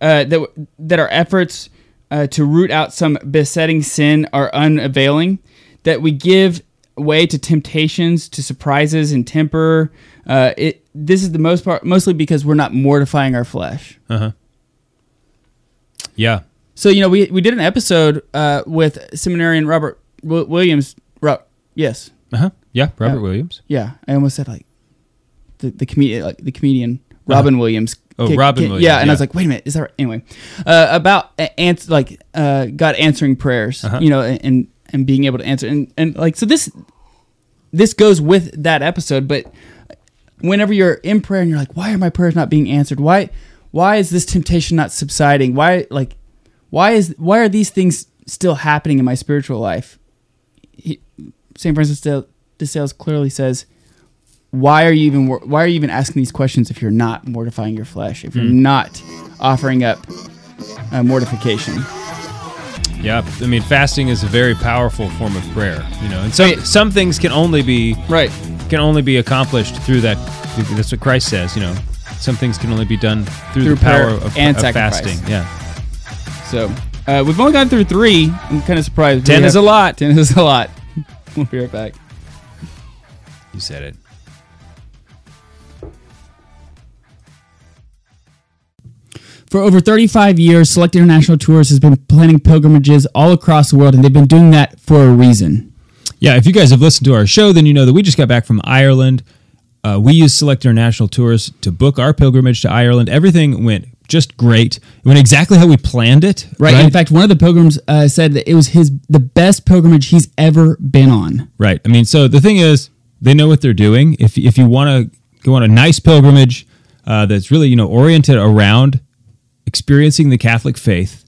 uh, that that our efforts uh, to root out some besetting sin are unavailing, that we give way to temptations, to surprises and temper. Uh, it this is the most part, mostly because we're not mortifying our flesh. Uh huh. Yeah. So you know, we we did an episode uh, with seminarian Robert w- Williams. Ro- yes, Uh huh. Yeah. Robert Yeah. Williams. yeah, I almost said like the the comedian, like the comedian Robin Williams. Oh, Robin Williams, Yeah, and I was like, wait a minute, is that right? Anyway, uh, about a- ans- like uh, God answering prayers, Uh-huh. you know, and and being able to answer, and and like so this this goes with that episode. But whenever you're in prayer and you're like, why are my prayers not being answered? Why why is this temptation not subsiding? Why like why is why are these things still happening in my spiritual life? He, St. Francis de, de Sales clearly says, why are you even why are you even asking these questions if you're not mortifying your flesh? If you're not offering up uh, mortification? Yeah, I mean, fasting is a very powerful form of prayer. You know, and some Right. some things can only be Right. can only be accomplished through that. That's what Christ says. You know, some things can only be done through, Through the power of, and of fasting. Yeah, So uh, we've only gone through three. I'm kind of surprised. ten We is a lot. Ten is a lot. we'll be right back. You said it. For over 35 years, Select International Tours has been planning pilgrimages all across the world, and they've been doing that for a reason. Yeah, if you guys have listened to our show, then you know that we just got back from Ireland. Uh, we used Select International Tours to book our pilgrimage to Ireland. Everything went just great. It went exactly how we planned it. Right. In fact, one of the pilgrims uh, said that it was his the best pilgrimage he's ever been on. Right. I mean, so the thing is, they know what they're doing. If if you want to go on a nice pilgrimage uh, that's really you know oriented around experiencing the Catholic faith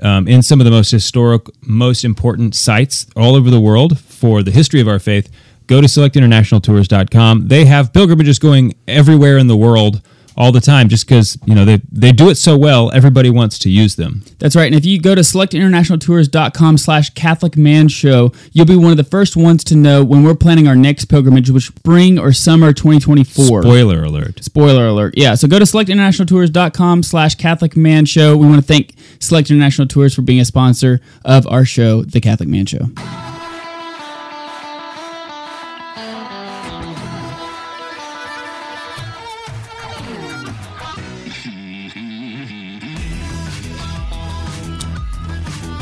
um, in some of the most historic, most important sites all over the world for the history of our faith, go to selectinternationaltours.com. They have pilgrimages going everywhere in the world all the time just because you know they they do it so well everybody wants to use them That's right. And if you go to selectinternationaltours.com slash Catholic Man Show, you'll be one of the first ones to know when we're planning our next pilgrimage, which spring or summer 2024. spoiler alert Spoiler alert. Yeah. So go to selectinternationaltours.com slash Catholic Man Show. We want to thank Select International Tours for being a sponsor of our show, The Catholic Man Show.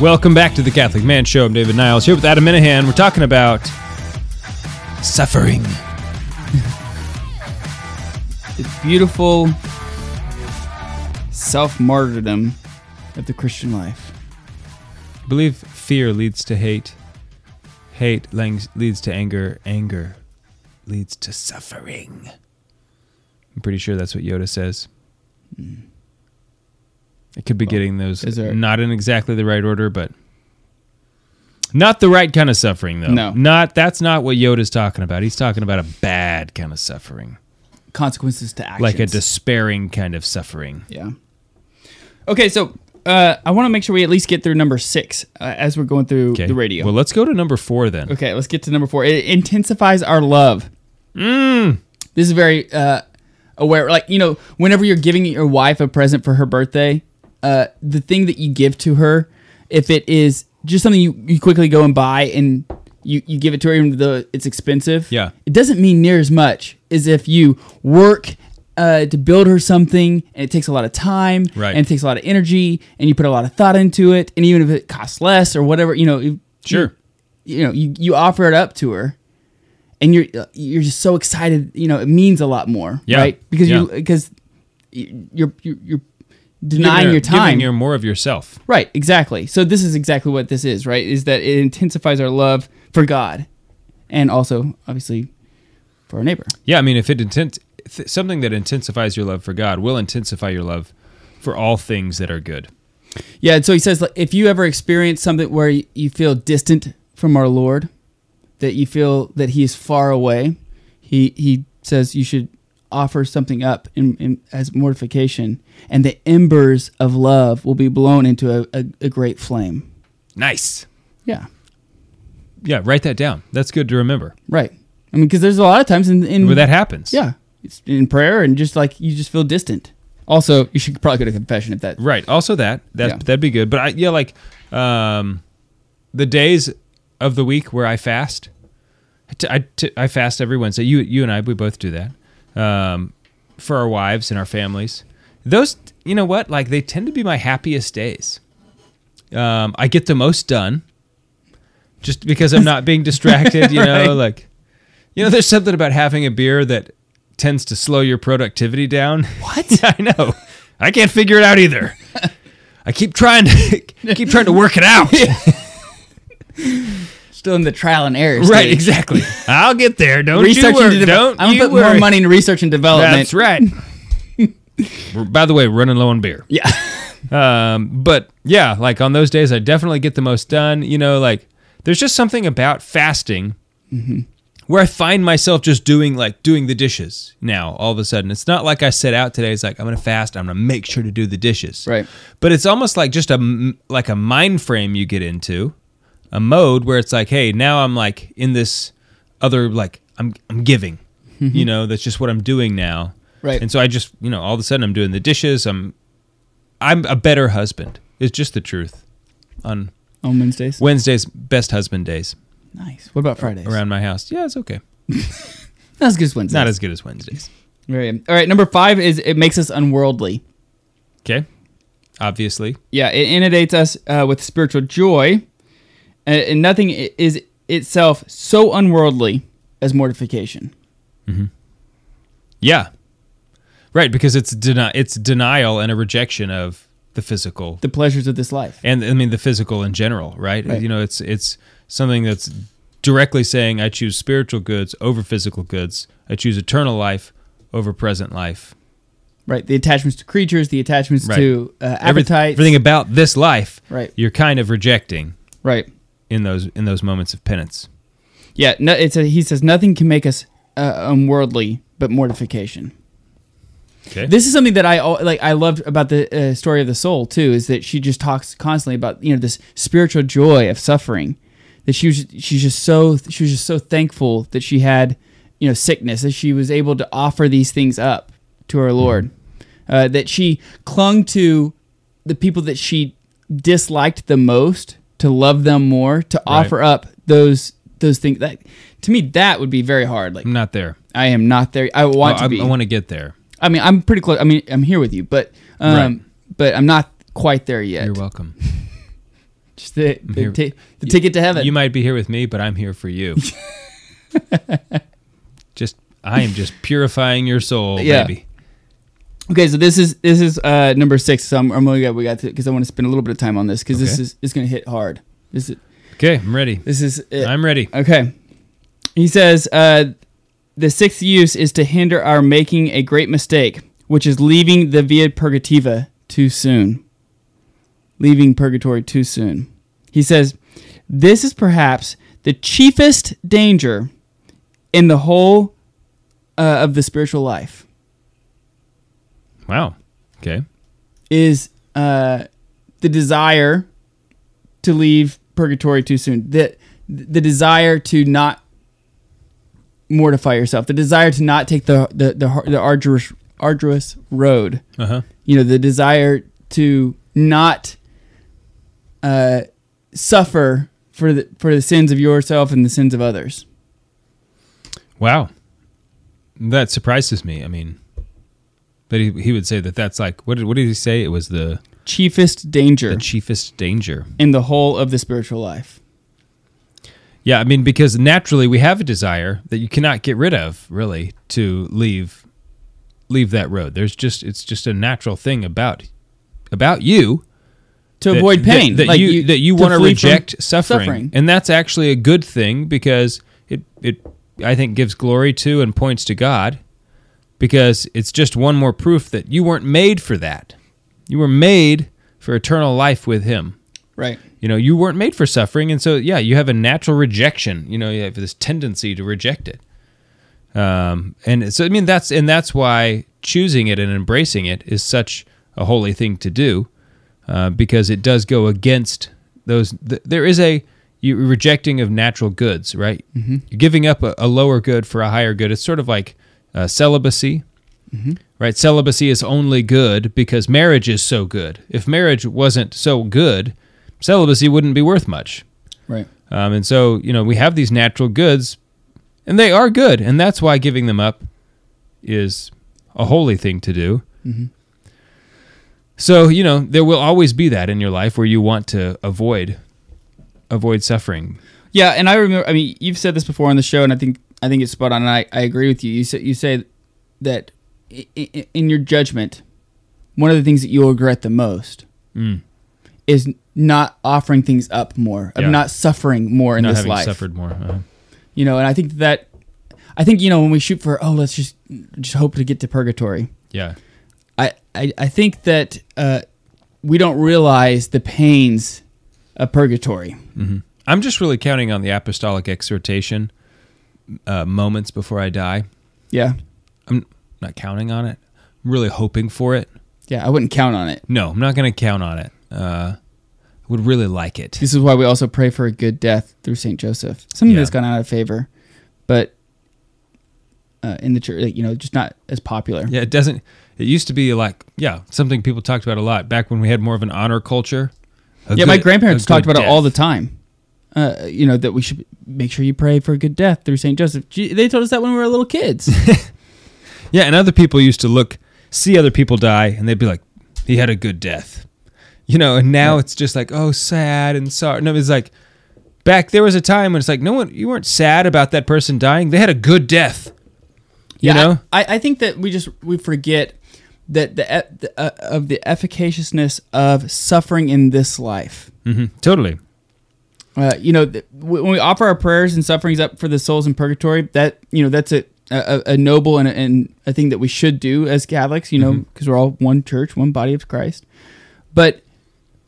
Welcome back to the Catholic Man Show. I'm David Niles here with Adam Minihan. We're talking about suffering. The beautiful self martyrdom of the Christian life. I believe fear leads to hate, hate leads to anger, anger leads to suffering. I'm pretty sure that's what Yoda says. Hmm. I could be getting those there- not in exactly the right order, but not the right kind of suffering, though. No. not that's not what Yoda's talking about. He's talking about a bad kind of suffering, Consequences to actions. like a despairing kind of suffering. Yeah. Okay, so uh, I want to make sure we at least get through number six uh, as we're going through Okay, the radio. Well, let's go to number four then. okay, let's get to number four. It intensifies our love. Mm. This is very uh, aware. Like you know, whenever you're giving your wife a present for her birthday, uh, the thing that you give to her, if it is just something you, you quickly go and buy and you, you give it to her even though it's expensive, Yeah. it doesn't mean near as much as if you work uh, to build her something and it takes a lot of time Right. and it takes a lot of energy and you put a lot of thought into it and even if it costs less or whatever, you know, you- Sure. you know you, you offer it up to her and you're you're just so excited you know it means a lot more Yeah. right because you Yeah. because you're you're, denying your time giving her more of yourself. right exactly so this is exactly what this is right is that it intensifies our love for god and also obviously for our neighbor Yeah, I mean, if it intent th- something that intensifies your love for God will intensify your love for all things that are good. yeah and so he says like, if you ever experience something where you- you feel distant from our lord that you feel that he is far away he he says you should offer something up in, in, as mortification and the embers of love will be blown into a, a, a great flame Nice. yeah Yeah, write that down. That's good to remember. right i mean because there's a lot of times in, in Where that happens. yeah it's in prayer and just like you just feel distant also you should probably go to confession if that Right. Also that that Yeah. that'd be good. But I yeah, like um the days of the week where I fast. I t- I, t- I fast every Wednesday. You you and I we both do that. Um for our wives and our families. Those you know what? Like they tend to be my happiest days. Um I get the most done just because I'm not being distracted, you know, Right. like you know there's something about having a beer that tends to slow your productivity down. What? I know. I can't figure it out either. I keep trying to keep trying to work it out. Still in the trial and error. Right, exactly. I'll get there. Don't Research you worry. devel- Don't I'm you gonna put worry. more money into research and development. That's right. By the way, running low on beer. Yeah. Um, but yeah, like on those days, I definitely get the most done. You know, like there's just something about fasting where I find myself just doing like doing the dishes now. All of a sudden, it's not like I set out today. It's like I'm gonna fast. I'm gonna make sure to do the dishes. Right. But it's almost like just a like a mind frame you get into, a mode where it's like, hey, now I'm like in this other like I'm I'm giving. You know, that's just what I'm doing now. Right. And so I just, you know, all of a sudden I'm doing the dishes. I'm I'm a better husband. It's just the truth. On On Wednesdays. Wednesdays, best husband days Nice. What about Fridays? around my house. Yeah, it's okay. Not as good as Wednesdays. Not as good as Wednesdays. Very good. All right. Number five is it makes us unworldly. Okay. Obviously. Yeah, it inundates us uh, with spiritual joy, and nothing is itself so unworldly as mortification. Yeah. Right, because it's deni- it's denial and a rejection of the physical The pleasures of this life. and I mean the physical in general, right? Right. You know, it's it's something that's directly saying I choose spiritual goods over physical goods. I choose eternal life over present life. Right. The attachments to creatures, the attachments Right. to uh, everything about this life, Right. you're kind of rejecting Right. In those in those moments of penance. Yeah. No, it's a, he says nothing can make us uh, unworldly but mortification. Okay. This is something that I like. I loved about the uh, story of the soul too. Is that she just talks constantly about you know this spiritual joy of suffering. That she was she's just so she was just so thankful that she had you know sickness that she was able to offer these things up to her Lord. Uh, that she clung to the people that she disliked the most to love them more to offer up those those things that to me that would be very hard like I'm not there. i am not there i want Oh, to be I want to get there. I mean, I'm pretty close. I mean, I'm here with you, but um, Right. but I'm not quite there yet. You're welcome. Just the, the, ti- the ticket to heaven. You might be here with me, but I'm here for you. just I am just purifying your soul, Yeah. baby. Okay, so this is this is uh, number six. So I'm, I'm only got we got to because I want to spend a little bit of time on this because this Okay. is it's going to hit hard. This is Okay, I'm ready. this is it. I'm ready. okay. He says uh, the sixth use is to hinder our making a great mistake, which is leaving the via purgativa too soon. Leaving purgatory too soon. He says this is perhaps the chiefest danger in the whole uh, of the spiritual life Wow. Okay. is uh, the desire to leave purgatory too soon. The the desire to not mortify yourself. The desire to not take the the the, the arduous arduous road. Uh huh. You know, the desire to not uh, suffer for the for the sins of yourself and the sins of others. Wow. That surprises me. I mean, but he, he would say that that's like what did what did he say? It was the Chiefest danger the chiefest danger. in the whole of the spiritual life. Yeah, I mean because naturally we have a desire that you cannot get rid of, really, to leave leave that road. There's just it's just a natural thing about about you To that- avoid pain, that, that like you, that you want to reject suffering. and that's actually a good thing because it it I think gives glory to and points to God because it's just one more proof that you weren't made for that. You were made for eternal life with Him. Right. You know, you weren't made for suffering, and so yeah, you have a natural rejection. You know, you have this tendency to reject it. Um, and so I mean that's and that's why choosing it and embracing it is such a holy thing to do, uh, because it does go against those. Th- there is a you rejecting of natural goods, right? Mm-hmm. You're giving up a, a lower good for a higher good. It's sort of like uh, celibacy, right? Celibacy is only good because marriage is so good. If marriage wasn't so good, celibacy wouldn't be worth much. Right. Um, and so, you know, we have these natural goods, and they are good, and that's why giving them up is a holy thing to do. So, you know, there will always be that in your life where you want to avoid avoid suffering. Yeah, and I remember. I mean, you've said this before on the show, and I think I think it's spot on. And I, I agree with you. You say you say that in your judgment, one of the things that you'll regret the most Mm. is not offering things up more, of Yeah. not suffering more in Not this having life. suffered more. Uh-huh. You know, and I think that I think you know when we shoot for oh let's just just hope to get to purgatory. Yeah. I I, I think that uh, we don't realize the pains of purgatory. I'm just really counting on the apostolic exhortation uh, moments before I die. Yeah, I'm not counting on it. I'm really hoping for it. yeah. I wouldn't count on it. No, I'm not going to count on it. Uh, would really like it. This is why we also pray for a good death through Saint Joseph. Something Yeah. that's gone out of favor, but uh, in the church, you know, just not as popular. Yeah, it doesn't. It used to be like, yeah, something people talked about a lot back when we had more of an honor culture. Yeah, my grandparents talked good about it all the time. Uh, you know that we should make sure you pray for a good death through Saint Joseph. They told us that when we were little kids. Yeah, and other people used to look, see other people die, and they'd be like, he had a good death. You know, and now it's just like, oh, sad and sorry. No, it's like, back there was a time when it's like, no one, you weren't sad about that person dying. They had a good death. You yeah, know? I, I think that we just we forget that the, the uh, of the efficaciousness of suffering in this life. hmm Totally. Uh, you know, th- when we offer our prayers and sufferings up for the souls in purgatory, that you know that's a a, a noble and a, and a thing that we should do as Catholics. You know, because we're all one church, one body of Christ. But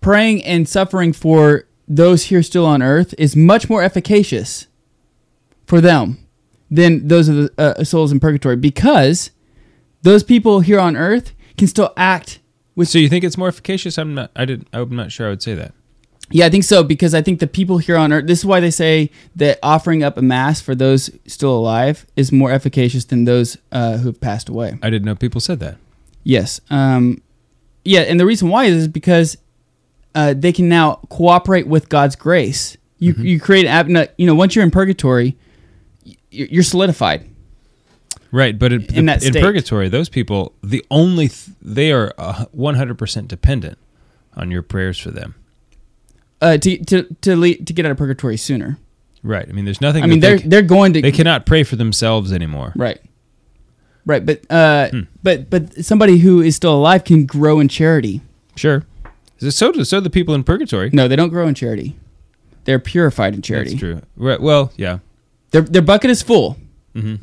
praying and suffering for those here still on earth is much more efficacious for them than those of the uh, souls in purgatory because those people here on earth can still act with So you think it's more efficacious? I'm not. I did. I'm not sure. I would say that. Yeah, I think so because I think the people here on earth. This is why they say that offering up a mass for those still alive is more efficacious than those uh, who've passed away. I didn't know people said that. Yes. Um, yeah, and the reason why is because uh, they can now cooperate with God's grace. You you create no, you know once you're in purgatory, you're solidified. Right, but it, In that in purgatory, those people, the only th- they are uh, 100% dependent on your prayers for them. Uh, to to to to get out of purgatory sooner. Right. I mean, there's nothing. I mean, they're they, they're going to they cannot pray for themselves anymore. Right. Right, but uh, Hmm. but but somebody who is still alive can grow in charity. Sure. So do so the people in purgatory. No, they don't grow in charity. They're purified in charity. That's true. Right. Well, yeah. Their their bucket is full. Mm-hmm.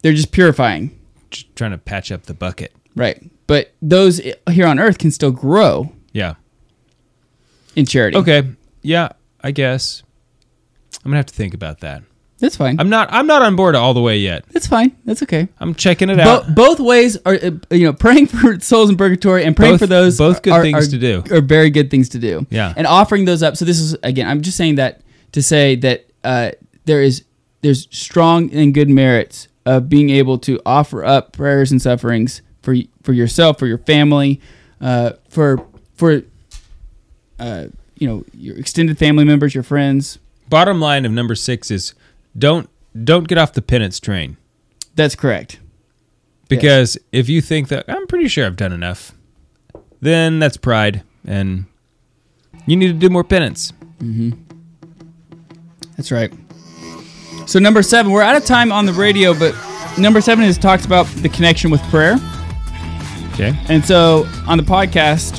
They're just purifying. Just trying to patch up the bucket. Right. But those here on earth can still grow Yeah. in charity. Okay. Yeah. I guess I'm gonna have to think about that. That's fine. I'm not. I'm not on board all the way yet. That's fine. That's okay. I'm checking it Bo- out. both ways are uh, you know praying for souls in purgatory and praying Both- for those both good are- things are- to do. are very good things to do. Yeah. and offering those up. So this is again, I'm just saying that to say that uh, there is there's strong and good merits of being able to offer up prayers and sufferings for for yourself, for your family, uh, for for uh, you know your extended family members, your friends. Bottom line of number six is don't don't get off the penance train That's correct. because if you think that I'm pretty sure I've done enough, then that's pride and you need to do more penance. Mm-hmm. That's right. So number seven, we're out of time on the radio, but number seven is talks about the connection with prayer. Okay. And so on the podcast,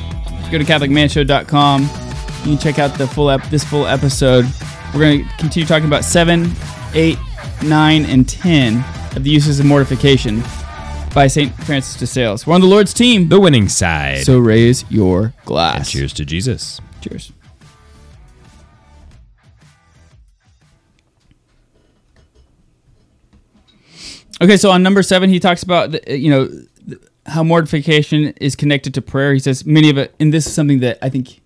go to CatholicManShow.com. You can check out the full ep- this full episode. We're going to continue talking about seven, eight, nine, and ten of the uses of mortification by Saint Francis de Sales. We're on the Lord's team, The winning side. so raise your And glass. cheers to Jesus. Cheers. Okay, so on number seven, he talks about the, you know how mortification is connected to prayer. He says many of it, and this is something that I think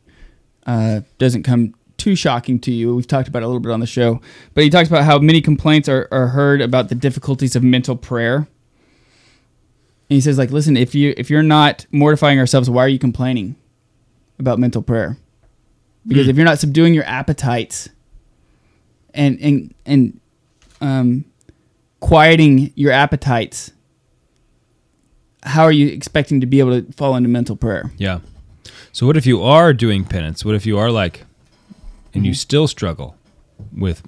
uh, doesn't come too shocking to you. We've talked about it a little bit on the show, but he talks about how many complaints are, are heard about the difficulties of mental prayer. And he says, like, listen, if you if you're not mortifying ourselves, why are you complaining about mental prayer? Because Hmm. if you're not subduing your appetites and and and um, quieting your appetites, how are you expecting to be able to fall into mental prayer? Yeah. So what if you are doing penance? What if you are like and you still struggle with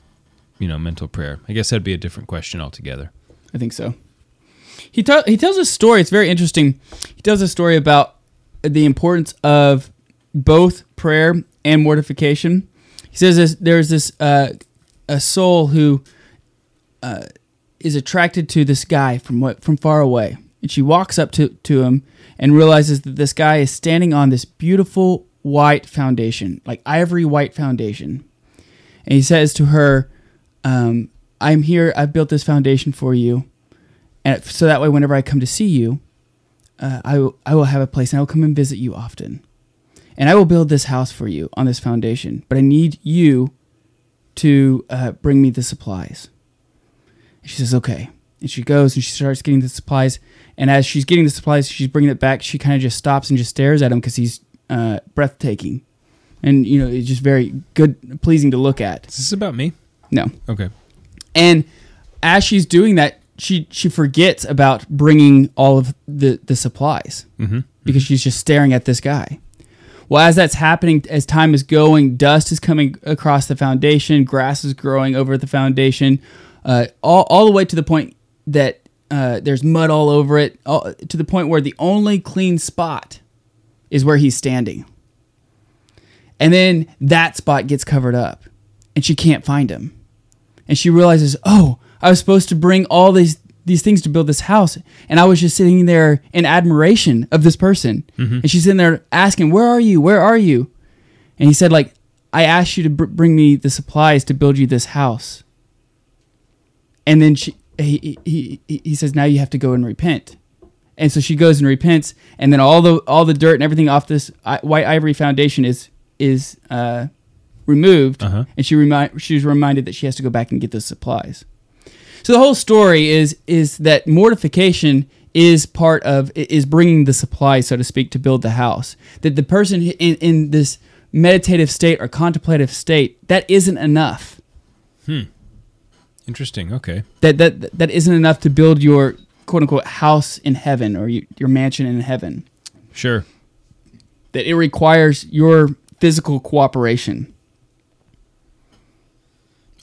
you know mental prayer? I guess that'd be a different question altogether. I think so. He tell he tells a story. It's very interesting. He tells a story about the importance of both prayer and mortification. He says this, there's this uh, a soul who uh, is attracted to this guy from what from far away, and she walks up to to him and realizes that this guy is standing on this beautiful white foundation, like ivory white foundation. And he says to her, um, "I'm here. I've built this foundation for you, and so that way, whenever I come to see you, uh, I will, I will have a place, and I will come and visit you often." and I will build this house for you on this foundation. But I need you to uh, bring me the supplies. And she says, okay. And she goes and she starts getting the supplies. And as she's getting the supplies, she's bringing it back. She kind of just stops and just stares at him because he's uh, breathtaking. And, you know, it's just very good, pleasing to look at. Is this about me? No. Okay. And as she's doing that, she, she forgets about bringing all of the, the supplies Mm-hmm. because she's just staring at this guy. Well, as that's happening, as time is going, dust is coming across the foundation, grass is growing over the foundation, uh, all, all the way to the point that uh, there's mud all over it, all, to the point where the only clean spot is where he's standing. And then that spot gets covered up, and she can't find him. And she realizes, oh, I was supposed to bring all these these things to build this house, and I was just sitting there in admiration of this person. And she's in there asking, "Where are you? Where are you?" And he said, "Like I asked you to br- bring me the supplies to build you this house." And then she, he, he, he, he says, "Now you have to go and repent." And so she goes and repents, and then all the all the dirt and everything off this white ivory foundation is is uh, removed, Uh-huh. and she remind she's reminded that she has to go back and get those supplies. So the whole story is is that mortification is part of is bringing the supply, so to speak, to build the house. That the person in, in this meditative state or contemplative state that isn't enough. Interesting. Okay. That that that isn't enough to build your quote unquote house in heaven or you, your mansion in heaven. Sure. That it requires your physical cooperation.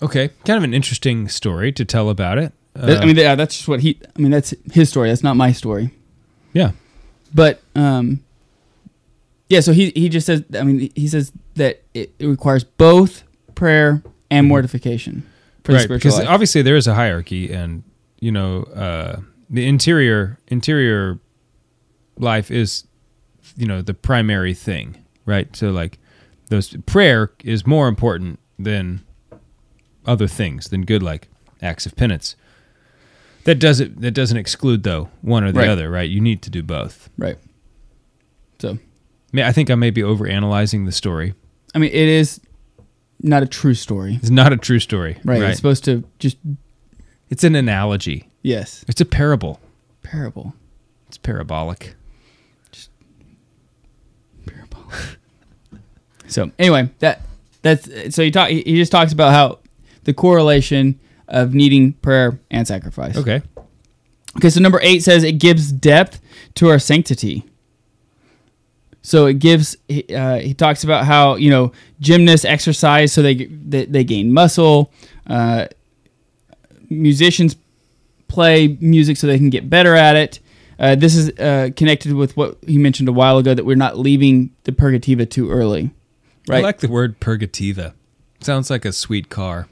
Okay. Kind of an interesting story to tell about it. Uh, I mean, yeah, that's just what he. I mean, that's his story. That's not my story. yeah. But um, yeah. So he he just says. I mean, he says that it, it requires both prayer and mortification the right. spiritual Because life. obviously there is a hierarchy, and you know, uh, the interior interior life is, you know, the primary thing, right? So like, those prayer is more important than other things than good like acts of penance. That doesn't that doesn't exclude though one or the Right. other, right? You need to do both. right. So I think I may be overanalyzing the story. I mean, it is not a true story. It's not a true story, Right. right? It's supposed to just It's an analogy. yes It's a parable. parable. It's parabolic. Just Parable. so anyway, that that's so he talk. He just talks about how the correlation of needing prayer and sacrifice. Okay. Okay, so number eight says it gives depth to our sanctity. So it gives. he- Uh, he talks about how you know gymnasts exercise so they they, they gain muscle. Uh, musicians play music so they can get better at it. Uh, this is uh, connected with what he mentioned a while ago that we're not leaving the purgativa too early, right? I like the word purgativa. Sounds like a sweet car.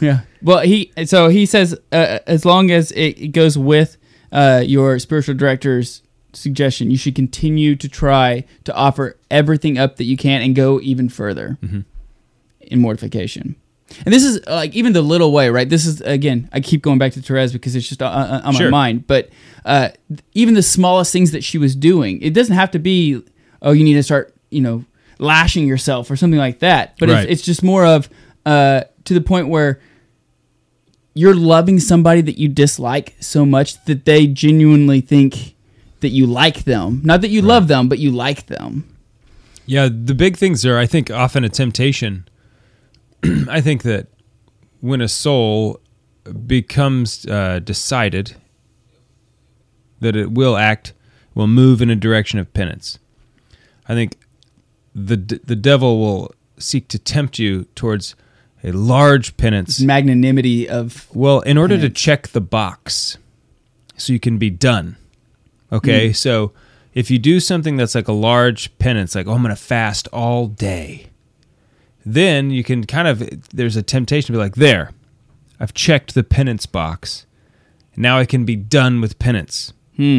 Yeah. Well, he so he says uh, as long as it, it goes with uh, your spiritual director's suggestion, you should continue to try to offer everything up that you can and go even further in mortification. And this is like even the little way, right? This is again, I keep going back to Therese because it's just uh, on my mind. But uh, even the smallest things that she was doing, it doesn't have to be, oh, you need to start, you know, lashing yourself or something like that. But Right. it's, it's just more of uh, to the point where you're loving somebody that you dislike so much that they genuinely think that you like them. Not that you love them, but you like them. Yeah, the big things are, I think, often a temptation. I think that when a soul becomes uh, decided that it will act, will move in a direction of penance, I think the d- the devil will seek to tempt you towards a large penance. Magnanimity of Well, in order to check the box so you can be done. Okay? Mm. So if you do something that's like a large penance, like, oh, I'm going to fast all day, then you can kind of, there's a temptation to be like, there, I've checked the penance box. Now I can be done with penance,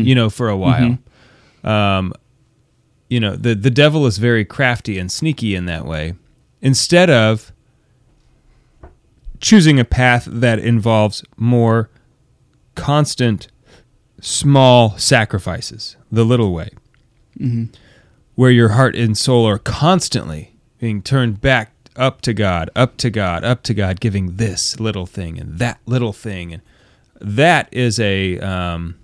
you know, for a while. Um, you know, the, the devil is very crafty and sneaky in that way. Instead of choosing a path that involves more constant small sacrifices, the little way, where your heart and soul are constantly being turned back up to God, up to God, up to God, giving this little thing and that little thing, and that is a. Um,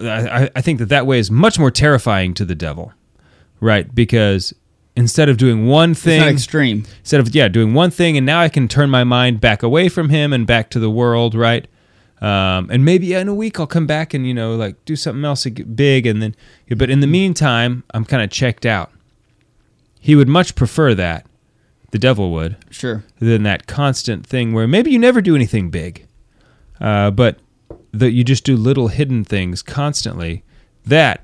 I, I think that that way is much more terrifying to the devil, right? Because instead of doing one thing, extreme. instead of yeah doing one thing and now i can turn my mind back away from him and back to the world right um, and maybe in a week i'll come back and you know like do something else big and then but in the meantime i'm kind of checked out he would much prefer that the devil would Sure. than that constant thing where maybe you never do anything big uh, but that you just do little hidden things constantly that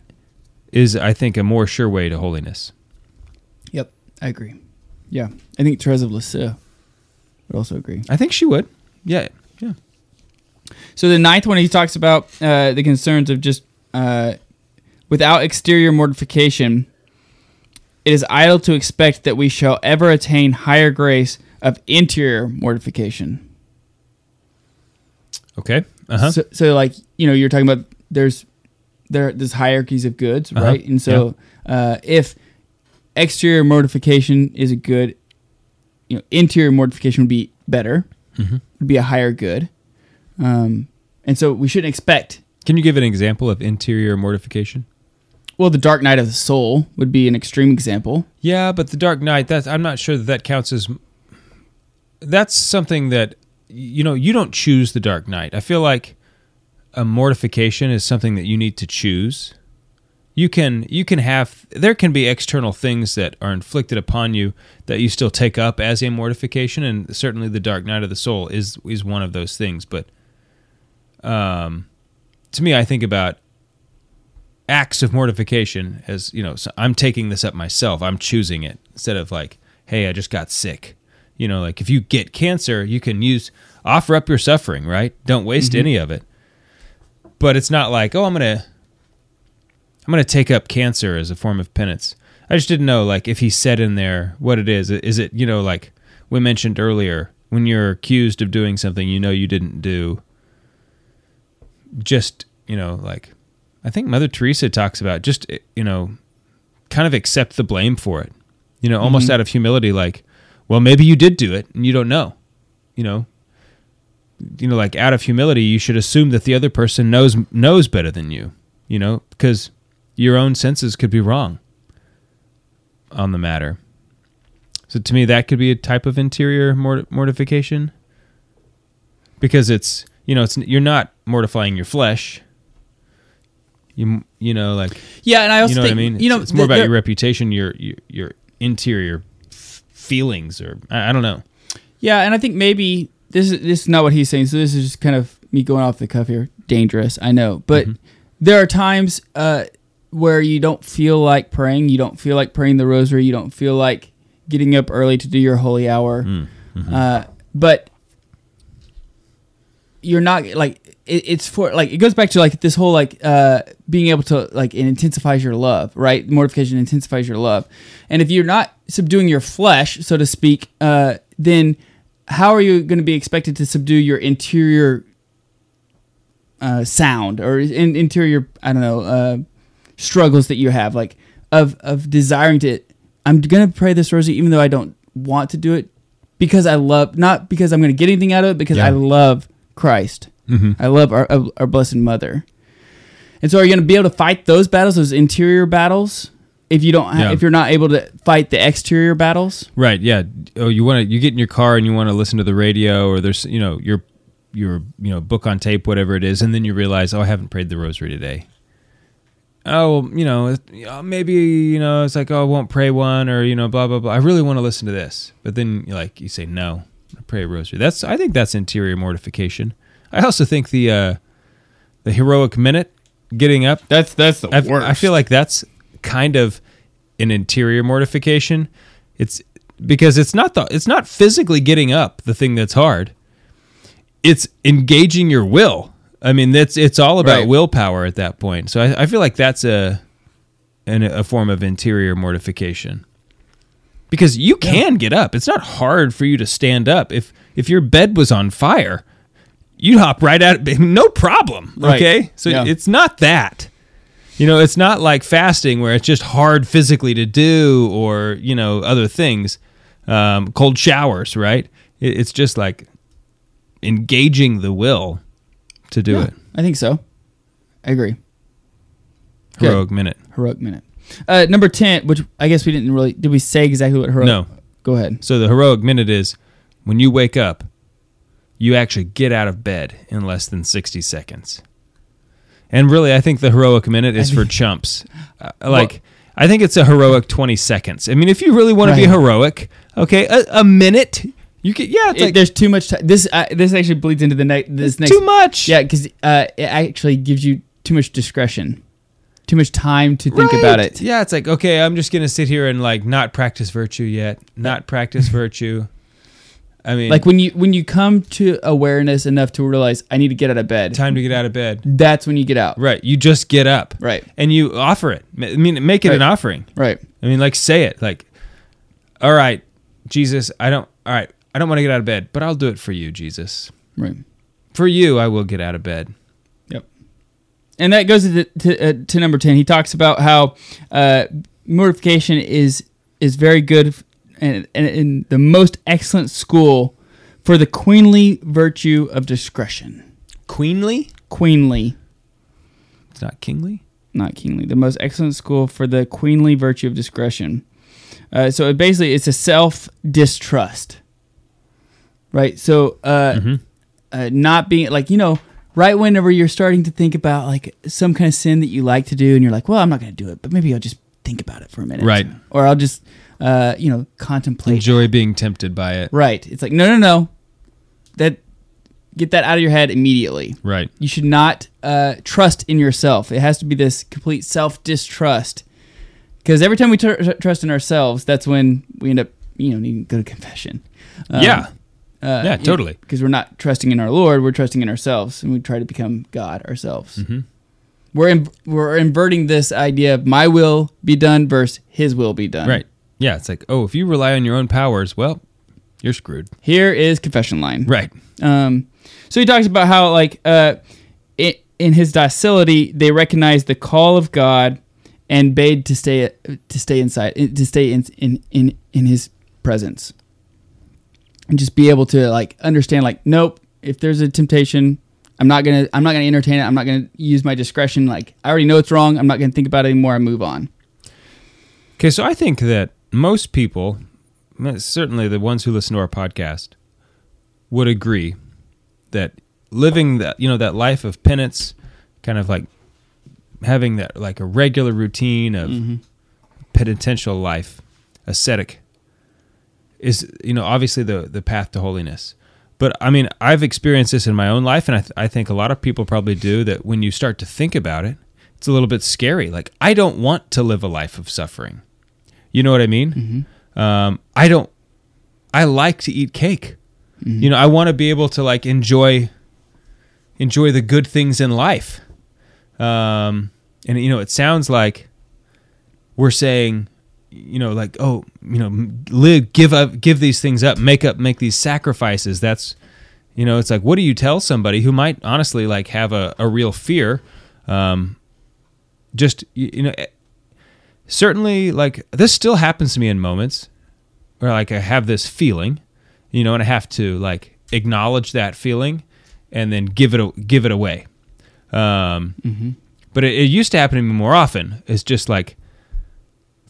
is i think a more sure way to holiness Yep. I agree. Yeah. I think Therese of Lisieux would also agree. i think she would yeah So the ninth one, he talks about uh, the concerns of just uh, without exterior mortification, it is idle to expect that we shall ever attain higher grace of interior mortification. okay uh-huh So, so like you know, you're talking about there's there there's hierarchies of goods, Uh-huh. right? And so uh, if exterior mortification is a good, you know, interior mortification would be better, Mm-hmm. would be a higher good, um, and so we shouldn't expect. Can you give an example of interior mortification? Well, the dark night of the soul would be an extreme example. Yeah, but the Dark Night, that's, I'm not sure that that counts as that's something that you know, you don't choose the Dark Night. I feel like a mortification is something that you need to choose. You can you can have there can be external things that are inflicted upon you that you still take up as a mortification and certainly the dark night of the soul is is one of those things but um to me I think about acts of mortification as you know so i'm taking this up myself. I'm choosing it instead of like hey i just got sick. You know like if you get cancer you can use offer up your suffering right? Don't waste any of it. But it's not like oh i'm gonna i'm gonna take up cancer as a form of penance. I just didn't know like if he said in there what it is. Is it you know like we mentioned earlier when you're accused of doing something you know you didn't do just you know like I think Mother Teresa talks about just you know kind of accept the blame for it. You know, almost mm-hmm. out of humility like, well, maybe you did do it and you don't know. You know, you know like out of humility you should assume that the other person knows knows better than you, you know, because your own senses could be wrong on the matter. So to me that could be a type of interior mort- mortification because it's you know it's you're not mortifying your flesh you you know like Yeah, and I also you know think what I mean. you know it's, it's more about your reputation, your your, your interior f- feelings, or I, I don't know. Yeah, and I think maybe this is this is not what he's saying. So this is just kind of me going off the cuff here. Dangerous, I know, but there are times uh, where you don't feel like praying. You don't feel like praying the rosary. You don't feel like getting up early to do your holy hour. Uh, but you're not like it, it's for like it goes back to like this whole like uh being able to like it intensifies your love right? Mortification intensifies your love. And if you're not subduing your flesh so to speak uh then how are you going to be expected to subdue your interior uh sound or in, interior i don't know uh struggles that you have? Like of of desiring to i'm gonna pray this rosary even though i don't want to do it because i love not because i'm gonna get anything out of it because Yeah. i love christ mm-hmm. i love our, our blessed mother and so are you gonna be able to fight those battles those interior battles if you don't Yeah. if you're not able to fight the exterior battles Right? Yeah. Oh, you want to you get in your car and you want to listen to the radio, or there's you know your your you know book on tape, whatever it is, and then you realize, oh, I haven't prayed the rosary today. Oh, you know, know, uh, maybe you know, it's like, oh, I won't pray one, or you know, blah blah blah. I really want to listen to this, but then you like you say no, pray a rosary. That's I think that's interior mortification. I also think the uh, the heroic minute getting up. That's that's the I, worst. I feel like that's kind of an interior mortification. It's because it's not the it's not physically getting up the thing that's hard. It's engaging your will. I mean, that's it's all about Right. willpower at that point. So I, I feel like that's a an, a form of interior mortification. Because you can get up. It's not hard for you to stand up. If if your bed was on fire, you'd hop right out, no problem. Right. Okay, so Yeah. it's not that. You know, it's not like fasting where it's just hard physically to do or, you know, other things. Um, cold showers, right? It, it's just like engaging the will to do Yeah, it. I think so. I agree. Good. Heroic minute. Heroic minute. Uh, number ten, which I guess we didn't really. Did we say exactly what heroic? No. Go ahead. So the heroic minute is when you wake up, you actually get out of bed in less than 60 seconds. And really, I think the heroic minute is for chumps. Uh, like, I think it's a heroic 20 seconds. I mean, if you really want to be heroic, okay, a, a minute, you could, yeah, it's It- like there's too much time. This uh, this actually bleeds into the next. This next. too much. Yeah, because uh, it actually gives you too much discretion, too much time to think Right. about it. Yeah, it's like, okay, I'm just going to sit here and like not practice virtue yet, not practice virtue. I mean, Like when you when you come to awareness enough to realize I need to get out of bed. time to get out of bed. That's when you get out. Right. You just get up. Right. And you offer it. I mean, make it an offering. Right. I mean, like say it. Like, all right, Jesus, I don't. All right, I don't want to get out of bed, but I'll do it for you, Jesus. Right. For you, I will get out of bed. And that goes to to, uh, to number ten. He talks about how uh, mortification is is very good and, and in the most excellent school for the queenly virtue of discretion. Queenly. Queenly, It's not kingly. not kingly. The most excellent school for the queenly virtue of discretion. Uh, so it basically, it's a self distrust, right? So uh, Mhm. uh, not being like you know right whenever you're starting to think about like some kind of sin that you like to do and you're like well i'm not going to do it but maybe i'll just think about it for a minute Right. or i'll just uh, you know contemplate Enjoy being tempted by it. right it's like no no no that get that out of your head immediately Right. you should not uh, trust in yourself it has to be this complete self-distrust because every time we tr- trust in ourselves that's when we end up you know needing to go to confession Um, yeah. Uh, Yeah, totally. Because we're not trusting in our Lord, we're trusting in ourselves, and we try to become God ourselves. Mm-hmm. We're in, we're inverting this idea of my will be done versus His will be done. Right. Yeah. It's like, oh, if you rely on your own powers, well, you're screwed. Here is confession line. Right. Um, so he talks about how like uh, i in his docility they recognize the call of God and bade to stay to stay inside to stay in in in, in His presence and just be able to like understand like nope if there's a temptation I'm not gonna I'm not gonna entertain it. I'm not gonna use my discretion. Like I already know it's wrong. I'm not gonna think about it anymore. I move on. Okay, so I think that most people, certainly the ones who listen to our podcast, would agree that living that you know that life of penance, kind of like having that like a regular routine of mm-hmm. penitential life, ascetic, is you know obviously the the path to holiness. But I mean, I've experienced this in my own life, and I, th- I think a lot of people probably do. That when you start to think about it, it's a little bit scary. Like I don't want to live a life of suffering. You know what I mean? Um, I don't. I like to eat cake. You know, I want to be able to like enjoy enjoy the good things in life. Um, and you know, it sounds like we're saying, you know, like oh, you know, live, give up, give these things up, make up, make these sacrifices. That's, you know, it's like what do you tell somebody who might honestly like have a, a real fear? Um, just you, you know, eh, certainly like this still happens to me in moments where like I have this feeling, you know, and I have to like acknowledge that feeling and then give it a, give it away. Um, But it, it used to happen to me more often. It's just like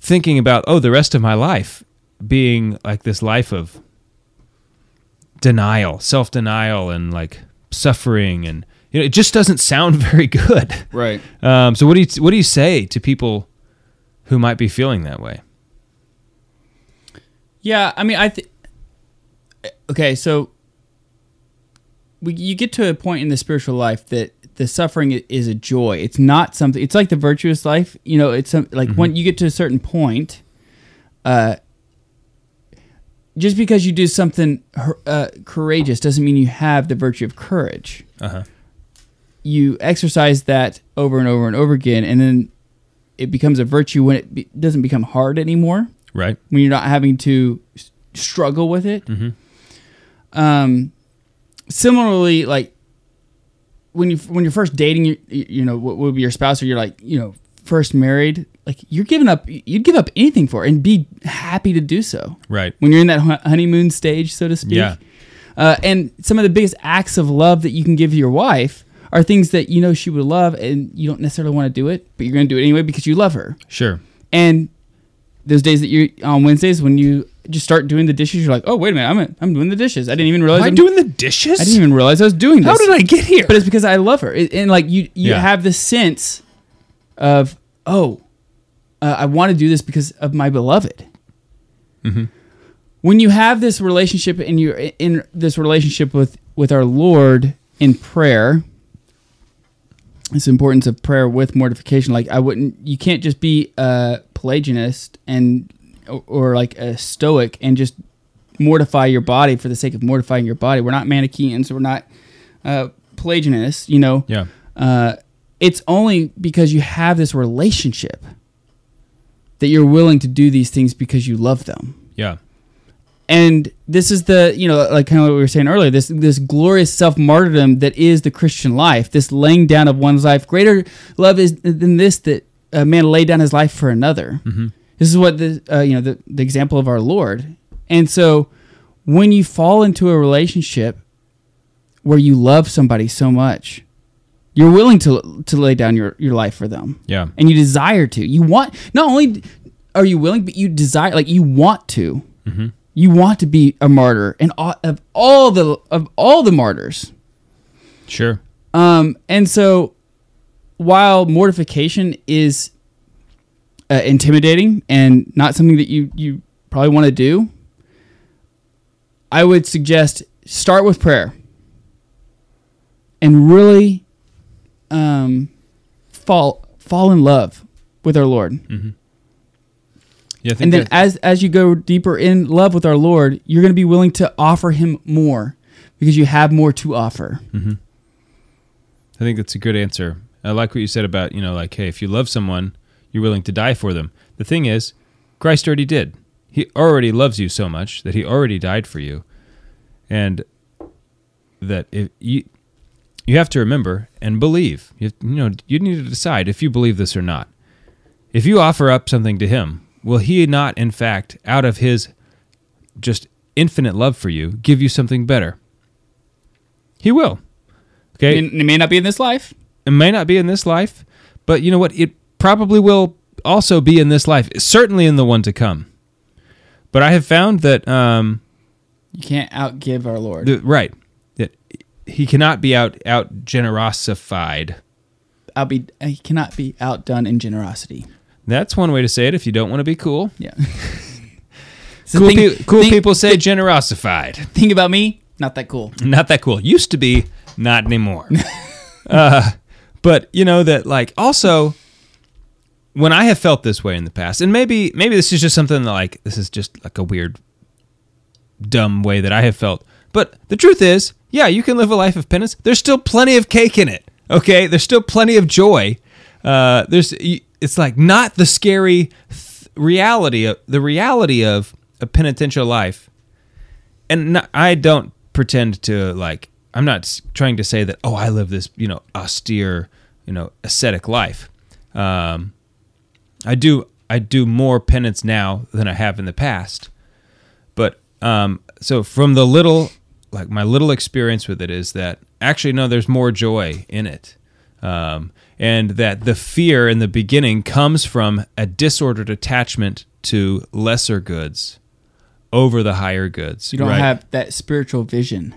thinking about oh, the rest of my life being like this life of denial, self denial, and like suffering, and you know, it just doesn't sound very good. right Um, so what do you what do you say to people who might be feeling that way? Yeah, I mean, I think. Okay, so we, you get to a point in the spiritual life that the suffering is a joy. It's not something. It's like the virtuous life. You know, it's some, like when you get to a certain point, uh, just because you do something uh, courageous doesn't mean you have the virtue of courage. Uh-huh. You exercise that over and over and over again, and then it becomes a virtue when it be- doesn't become hard anymore. Right. When you're not having to struggle with it. Um, similarly, like when you when you're first dating, you you know what would be your spouse, or you're like you know first married, like you're giving up, you'd give up anything for, it and be happy to do so Right. when you're in that honeymoon stage, so to speak. Yeah. Uh, and some of the biggest acts of love that you can give your wife are things that you know she would love, and you don't necessarily want to do it, but you're going to do it anyway because you love her. Sure. And those days that you're on Wednesdays when you just start doing the dishes, you're like, oh wait a minute, I'm I'm doing the dishes. I didn't even realize Am I I'm doing the dishes? I didn't even realize I was doing this. How did I get here? But it's because I love her, It- and like you, you Yeah. have this sense of, oh, uh, I want to do this because of my beloved. Mm-hmm. When you have this relationship, and you're in this relationship with with our Lord in prayer, this importance of prayer with mortification. Like I wouldn't, you can't just be a Pelagianist and or, or like a Stoic and just mortify your body for the sake of mortifying your body. We're not Manichaeans. We're not uh, Pelagianists. You know, yeah. uh, it's only because you have this relationship that you're willing to do these things because you love them. Yeah. And this is the, you know, like kind of what we were saying earlier, this this glorious self martyrdom that is the Christian life, this laying down of one's life. Greater love is than this that a man lay down his life for another. This is what the, uh, you know, the, the example of our Lord. And so when you fall into a relationship where you love somebody so much, you're willing to to lay down your, your life for them Yeah. and you desire to. You want not only are you willing, but you desire, like you want to. You want to be a martyr, and all, of all the of all the martyrs. Sure. Um, and so, while mortification is uh, intimidating and not something that you you probably want to do, I would suggest start with prayer and really um, fall fall in love with our Lord. Yeah. I think And then as as you go deeper in love with our Lord, you're going to be willing to offer him more because you have more to offer. I think that's a good answer. I like what you said about, you know, like, hey, if you love someone, you're willing to die for them. The thing is, Christ already did. He already loves you so much that he already died for you. And that if you you have to remember and believe. You, you know, you need to decide if you believe this or not. If you offer up something to him, will he not in fact out of his just infinite love for you give you something better? He will. Okay? It may not be in this life. It may not be in this life, but you know what? It probably will also be in this life, certainly in the one to come. But I have found that, um, You can't outgive our Lord. the, right, that he cannot be out out generosified. I'll be. He cannot be outdone in generosity. That's one way to say it. If you don't want to be cool, Yeah. Cool, think- pe- cool think- people say generosified. Think about me. Not that cool. not that cool. Used to be, not anymore. uh, but you know that like also when I have felt this way in the past, and maybe maybe this is just something that like this is just like a weird dumb way that I have felt. But the truth is, yeah, you can live a life of penance. There's still plenty of cake in it. Okay, there's still plenty of joy. Uh, there's it's like not the scary th- reality of the reality of a penitential life and not, I don't pretend to like. I'm not trying to say that. Oh, I live this you know austere, you know ascetic life. Um, I do. I do more penance now than I have in the past. But um, so from the little, like my little experience with it is that actually no, there's more joy in it. Um, and that the fear in the beginning comes from a disordered attachment to lesser goods over the higher goods. You don't right? have that spiritual vision.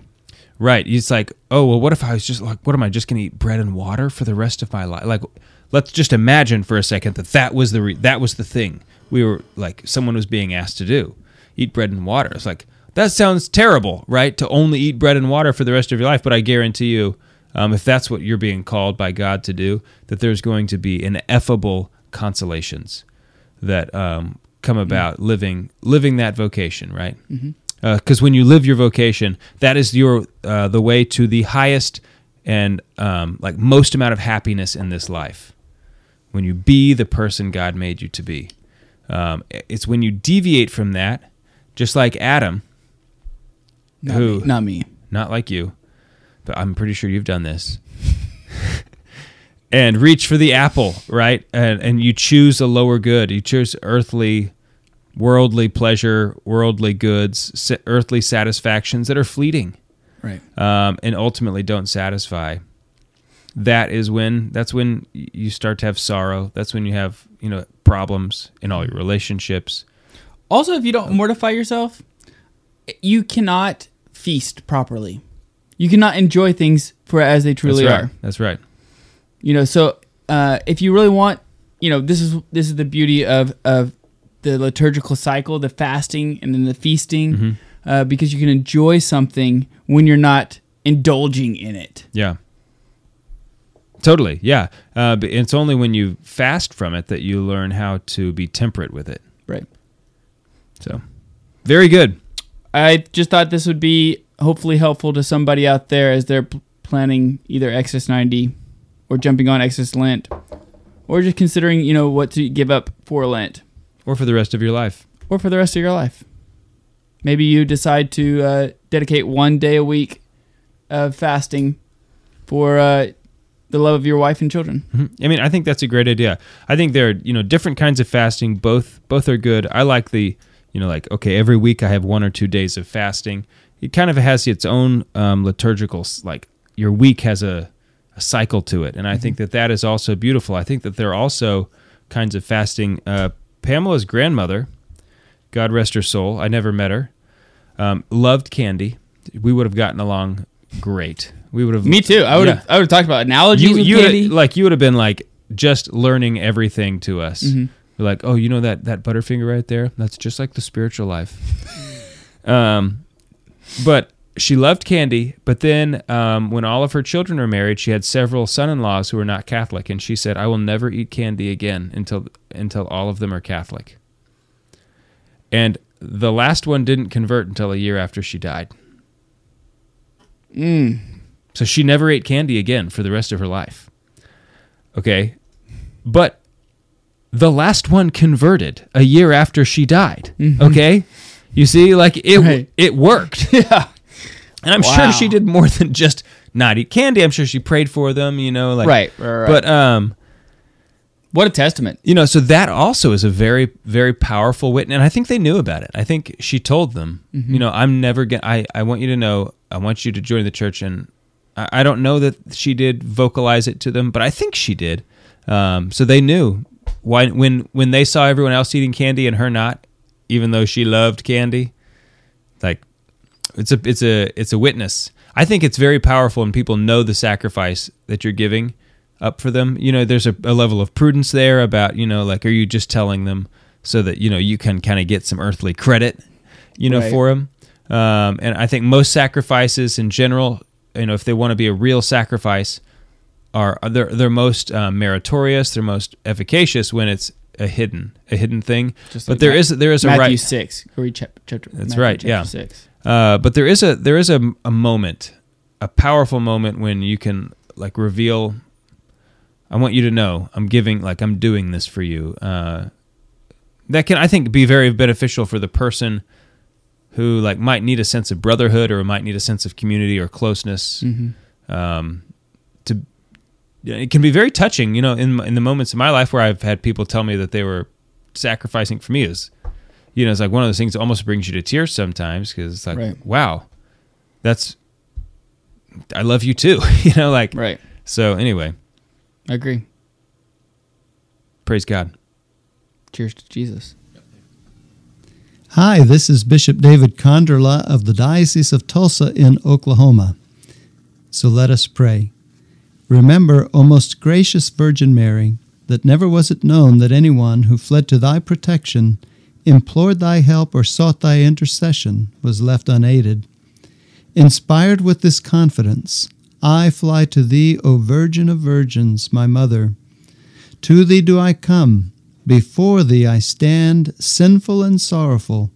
Right. It's like, oh well, what if I was just like, what am I just going to eat bread and water for the rest of my life? Like, let's just imagine for a second that that was the re- that was the thing we were like someone was being asked to do, eat bread and water. It's like that sounds terrible, right? To only eat bread and water for the rest of your life, but I guarantee you, um, if that's what you're being called by God to do, that there's going to be ineffable consolations that um, come about living living that vocation, right? Because when you live your vocation, that is your uh, the way to the highest and um, like most amount of happiness in this life. When you be the person God made you to be, um, it's when you deviate from that, just like Adam, Not Who? Me. Not me. not like you, but I'm pretty sure you've done this. and reach for the apple, right? And and you choose a lower good. You choose earthly, worldly pleasure, worldly goods, earthly satisfactions that are fleeting, Right. um, and ultimately don't satisfy. That is when that's when you start to have sorrow. That's when you have you know problems in all your relationships. Also, if you don't mortify yourself, you cannot feast properly. You cannot enjoy things for as they truly that's right. are. That's right. You know, so uh, if you really want, you know, this is this is the beauty of of the liturgical cycle, the fasting and then the feasting, Mm-hmm. uh, because you can enjoy something when you're not indulging in it. Yeah. Totally. Yeah. Uh, it's only when you fast from it that you learn how to be temperate with it. Right. So, very good. I just thought this would be hopefully helpful to somebody out there as they're p- planning either Exodus 90 or jumping on Exodus Lent or just considering, you know, what to give up for Lent Or for the rest of your life. or for the rest of your life. Maybe you decide to uh, dedicate one day a week of fasting for uh, the love of your wife and children. Mhm. I mean, I think that's a great idea. I think there are, you know, different kinds of fasting. Both both are good. I like the, you know, like okay, every week I have one or two days of fasting. It kind of has its own um, liturgical, like your week has a, a cycle to it, and I think that that is also beautiful. I think that there are also kinds of fasting. Uh, Pamela's grandmother, God rest her soul, I never met her, um, loved candy. We would have gotten along great. We would have Me too. I would have Yeah. I would have talked about analogies you, you candy. would've- like you would have been like just learning everything to us. Mm-hmm. You're like, oh, you know that that Butterfinger right there? That's just like the spiritual life. um, but she loved candy. But then um, when all of her children were married, she had several son-in-laws who were not Catholic, and she said, I will never eat candy again until until all of them are Catholic. And the last one didn't convert until a year after she died. Mm. So she never ate candy again for the rest of her life. Okay. But the last one converted a year after she died. Okay? You see like it Right. it worked. yeah. And I'm Wow. sure she did more than just not eat candy. I'm sure she prayed for them, you know, like Right, right, right. But um What a testament. you know, so that also is a very, very powerful witness. And I think they knew about it. I think she told them, you know, I'm never going to, I I want you to know, I want you to join the church. And I, don't know that she did vocalize it to them, but I think she did. Um, so they knew why, when, when they saw everyone else eating candy and her not, even though she loved candy, like it's a, it's a, it's a witness. I think it's very powerful when people know the sacrifice that you're giving up for them. You know, there's a, a level of prudence there about, you know, like, are you just telling them so that, you know, you can kind of get some earthly credit, you know, Right. for them. Um, and I think most sacrifices in general, you know, if they want to be a real sacrifice, are they're they're most um, meritorious, they're most efficacious when it's a hidden a hidden thing. Just but like there Ma- is there is a Matthew right 6. Go read chap- chapter That's Matthew right, chapter yeah. 6. uh, but there is a there is a, a moment, a powerful moment when you can like reveal. I want you to know I'm giving like I'm doing this for you. Uh, that can I think be very beneficial for the person who like might need a sense of brotherhood or might need a sense of community or closeness. Mm-hmm. Um, to it can be very touching, you know, in in the moments in my life where I've had people tell me that they were sacrificing for me is, you know, it's like one of those things that almost brings you to tears sometimes because it's like, Right. wow, that's I love you too, you know, like Right. so. Anyway, I agree. praise God. Cheers to Jesus. Hi, this is Bishop David Konderla of the Diocese of Tulsa in Oklahoma. So let us pray. Remember, O most gracious Virgin Mary, that never was it known that anyone who fled to thy protection, implored thy help, or sought thy intercession was left unaided. Inspired with this confidence, I fly to thee, O Virgin of Virgins, my mother. To thee do I come, before thee I stand, sinful and sorrowful.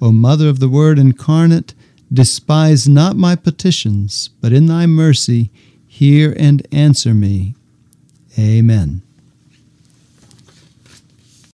O Mother of the Word incarnate, despise not my petitions, but in thy mercy hear and answer me. Amen.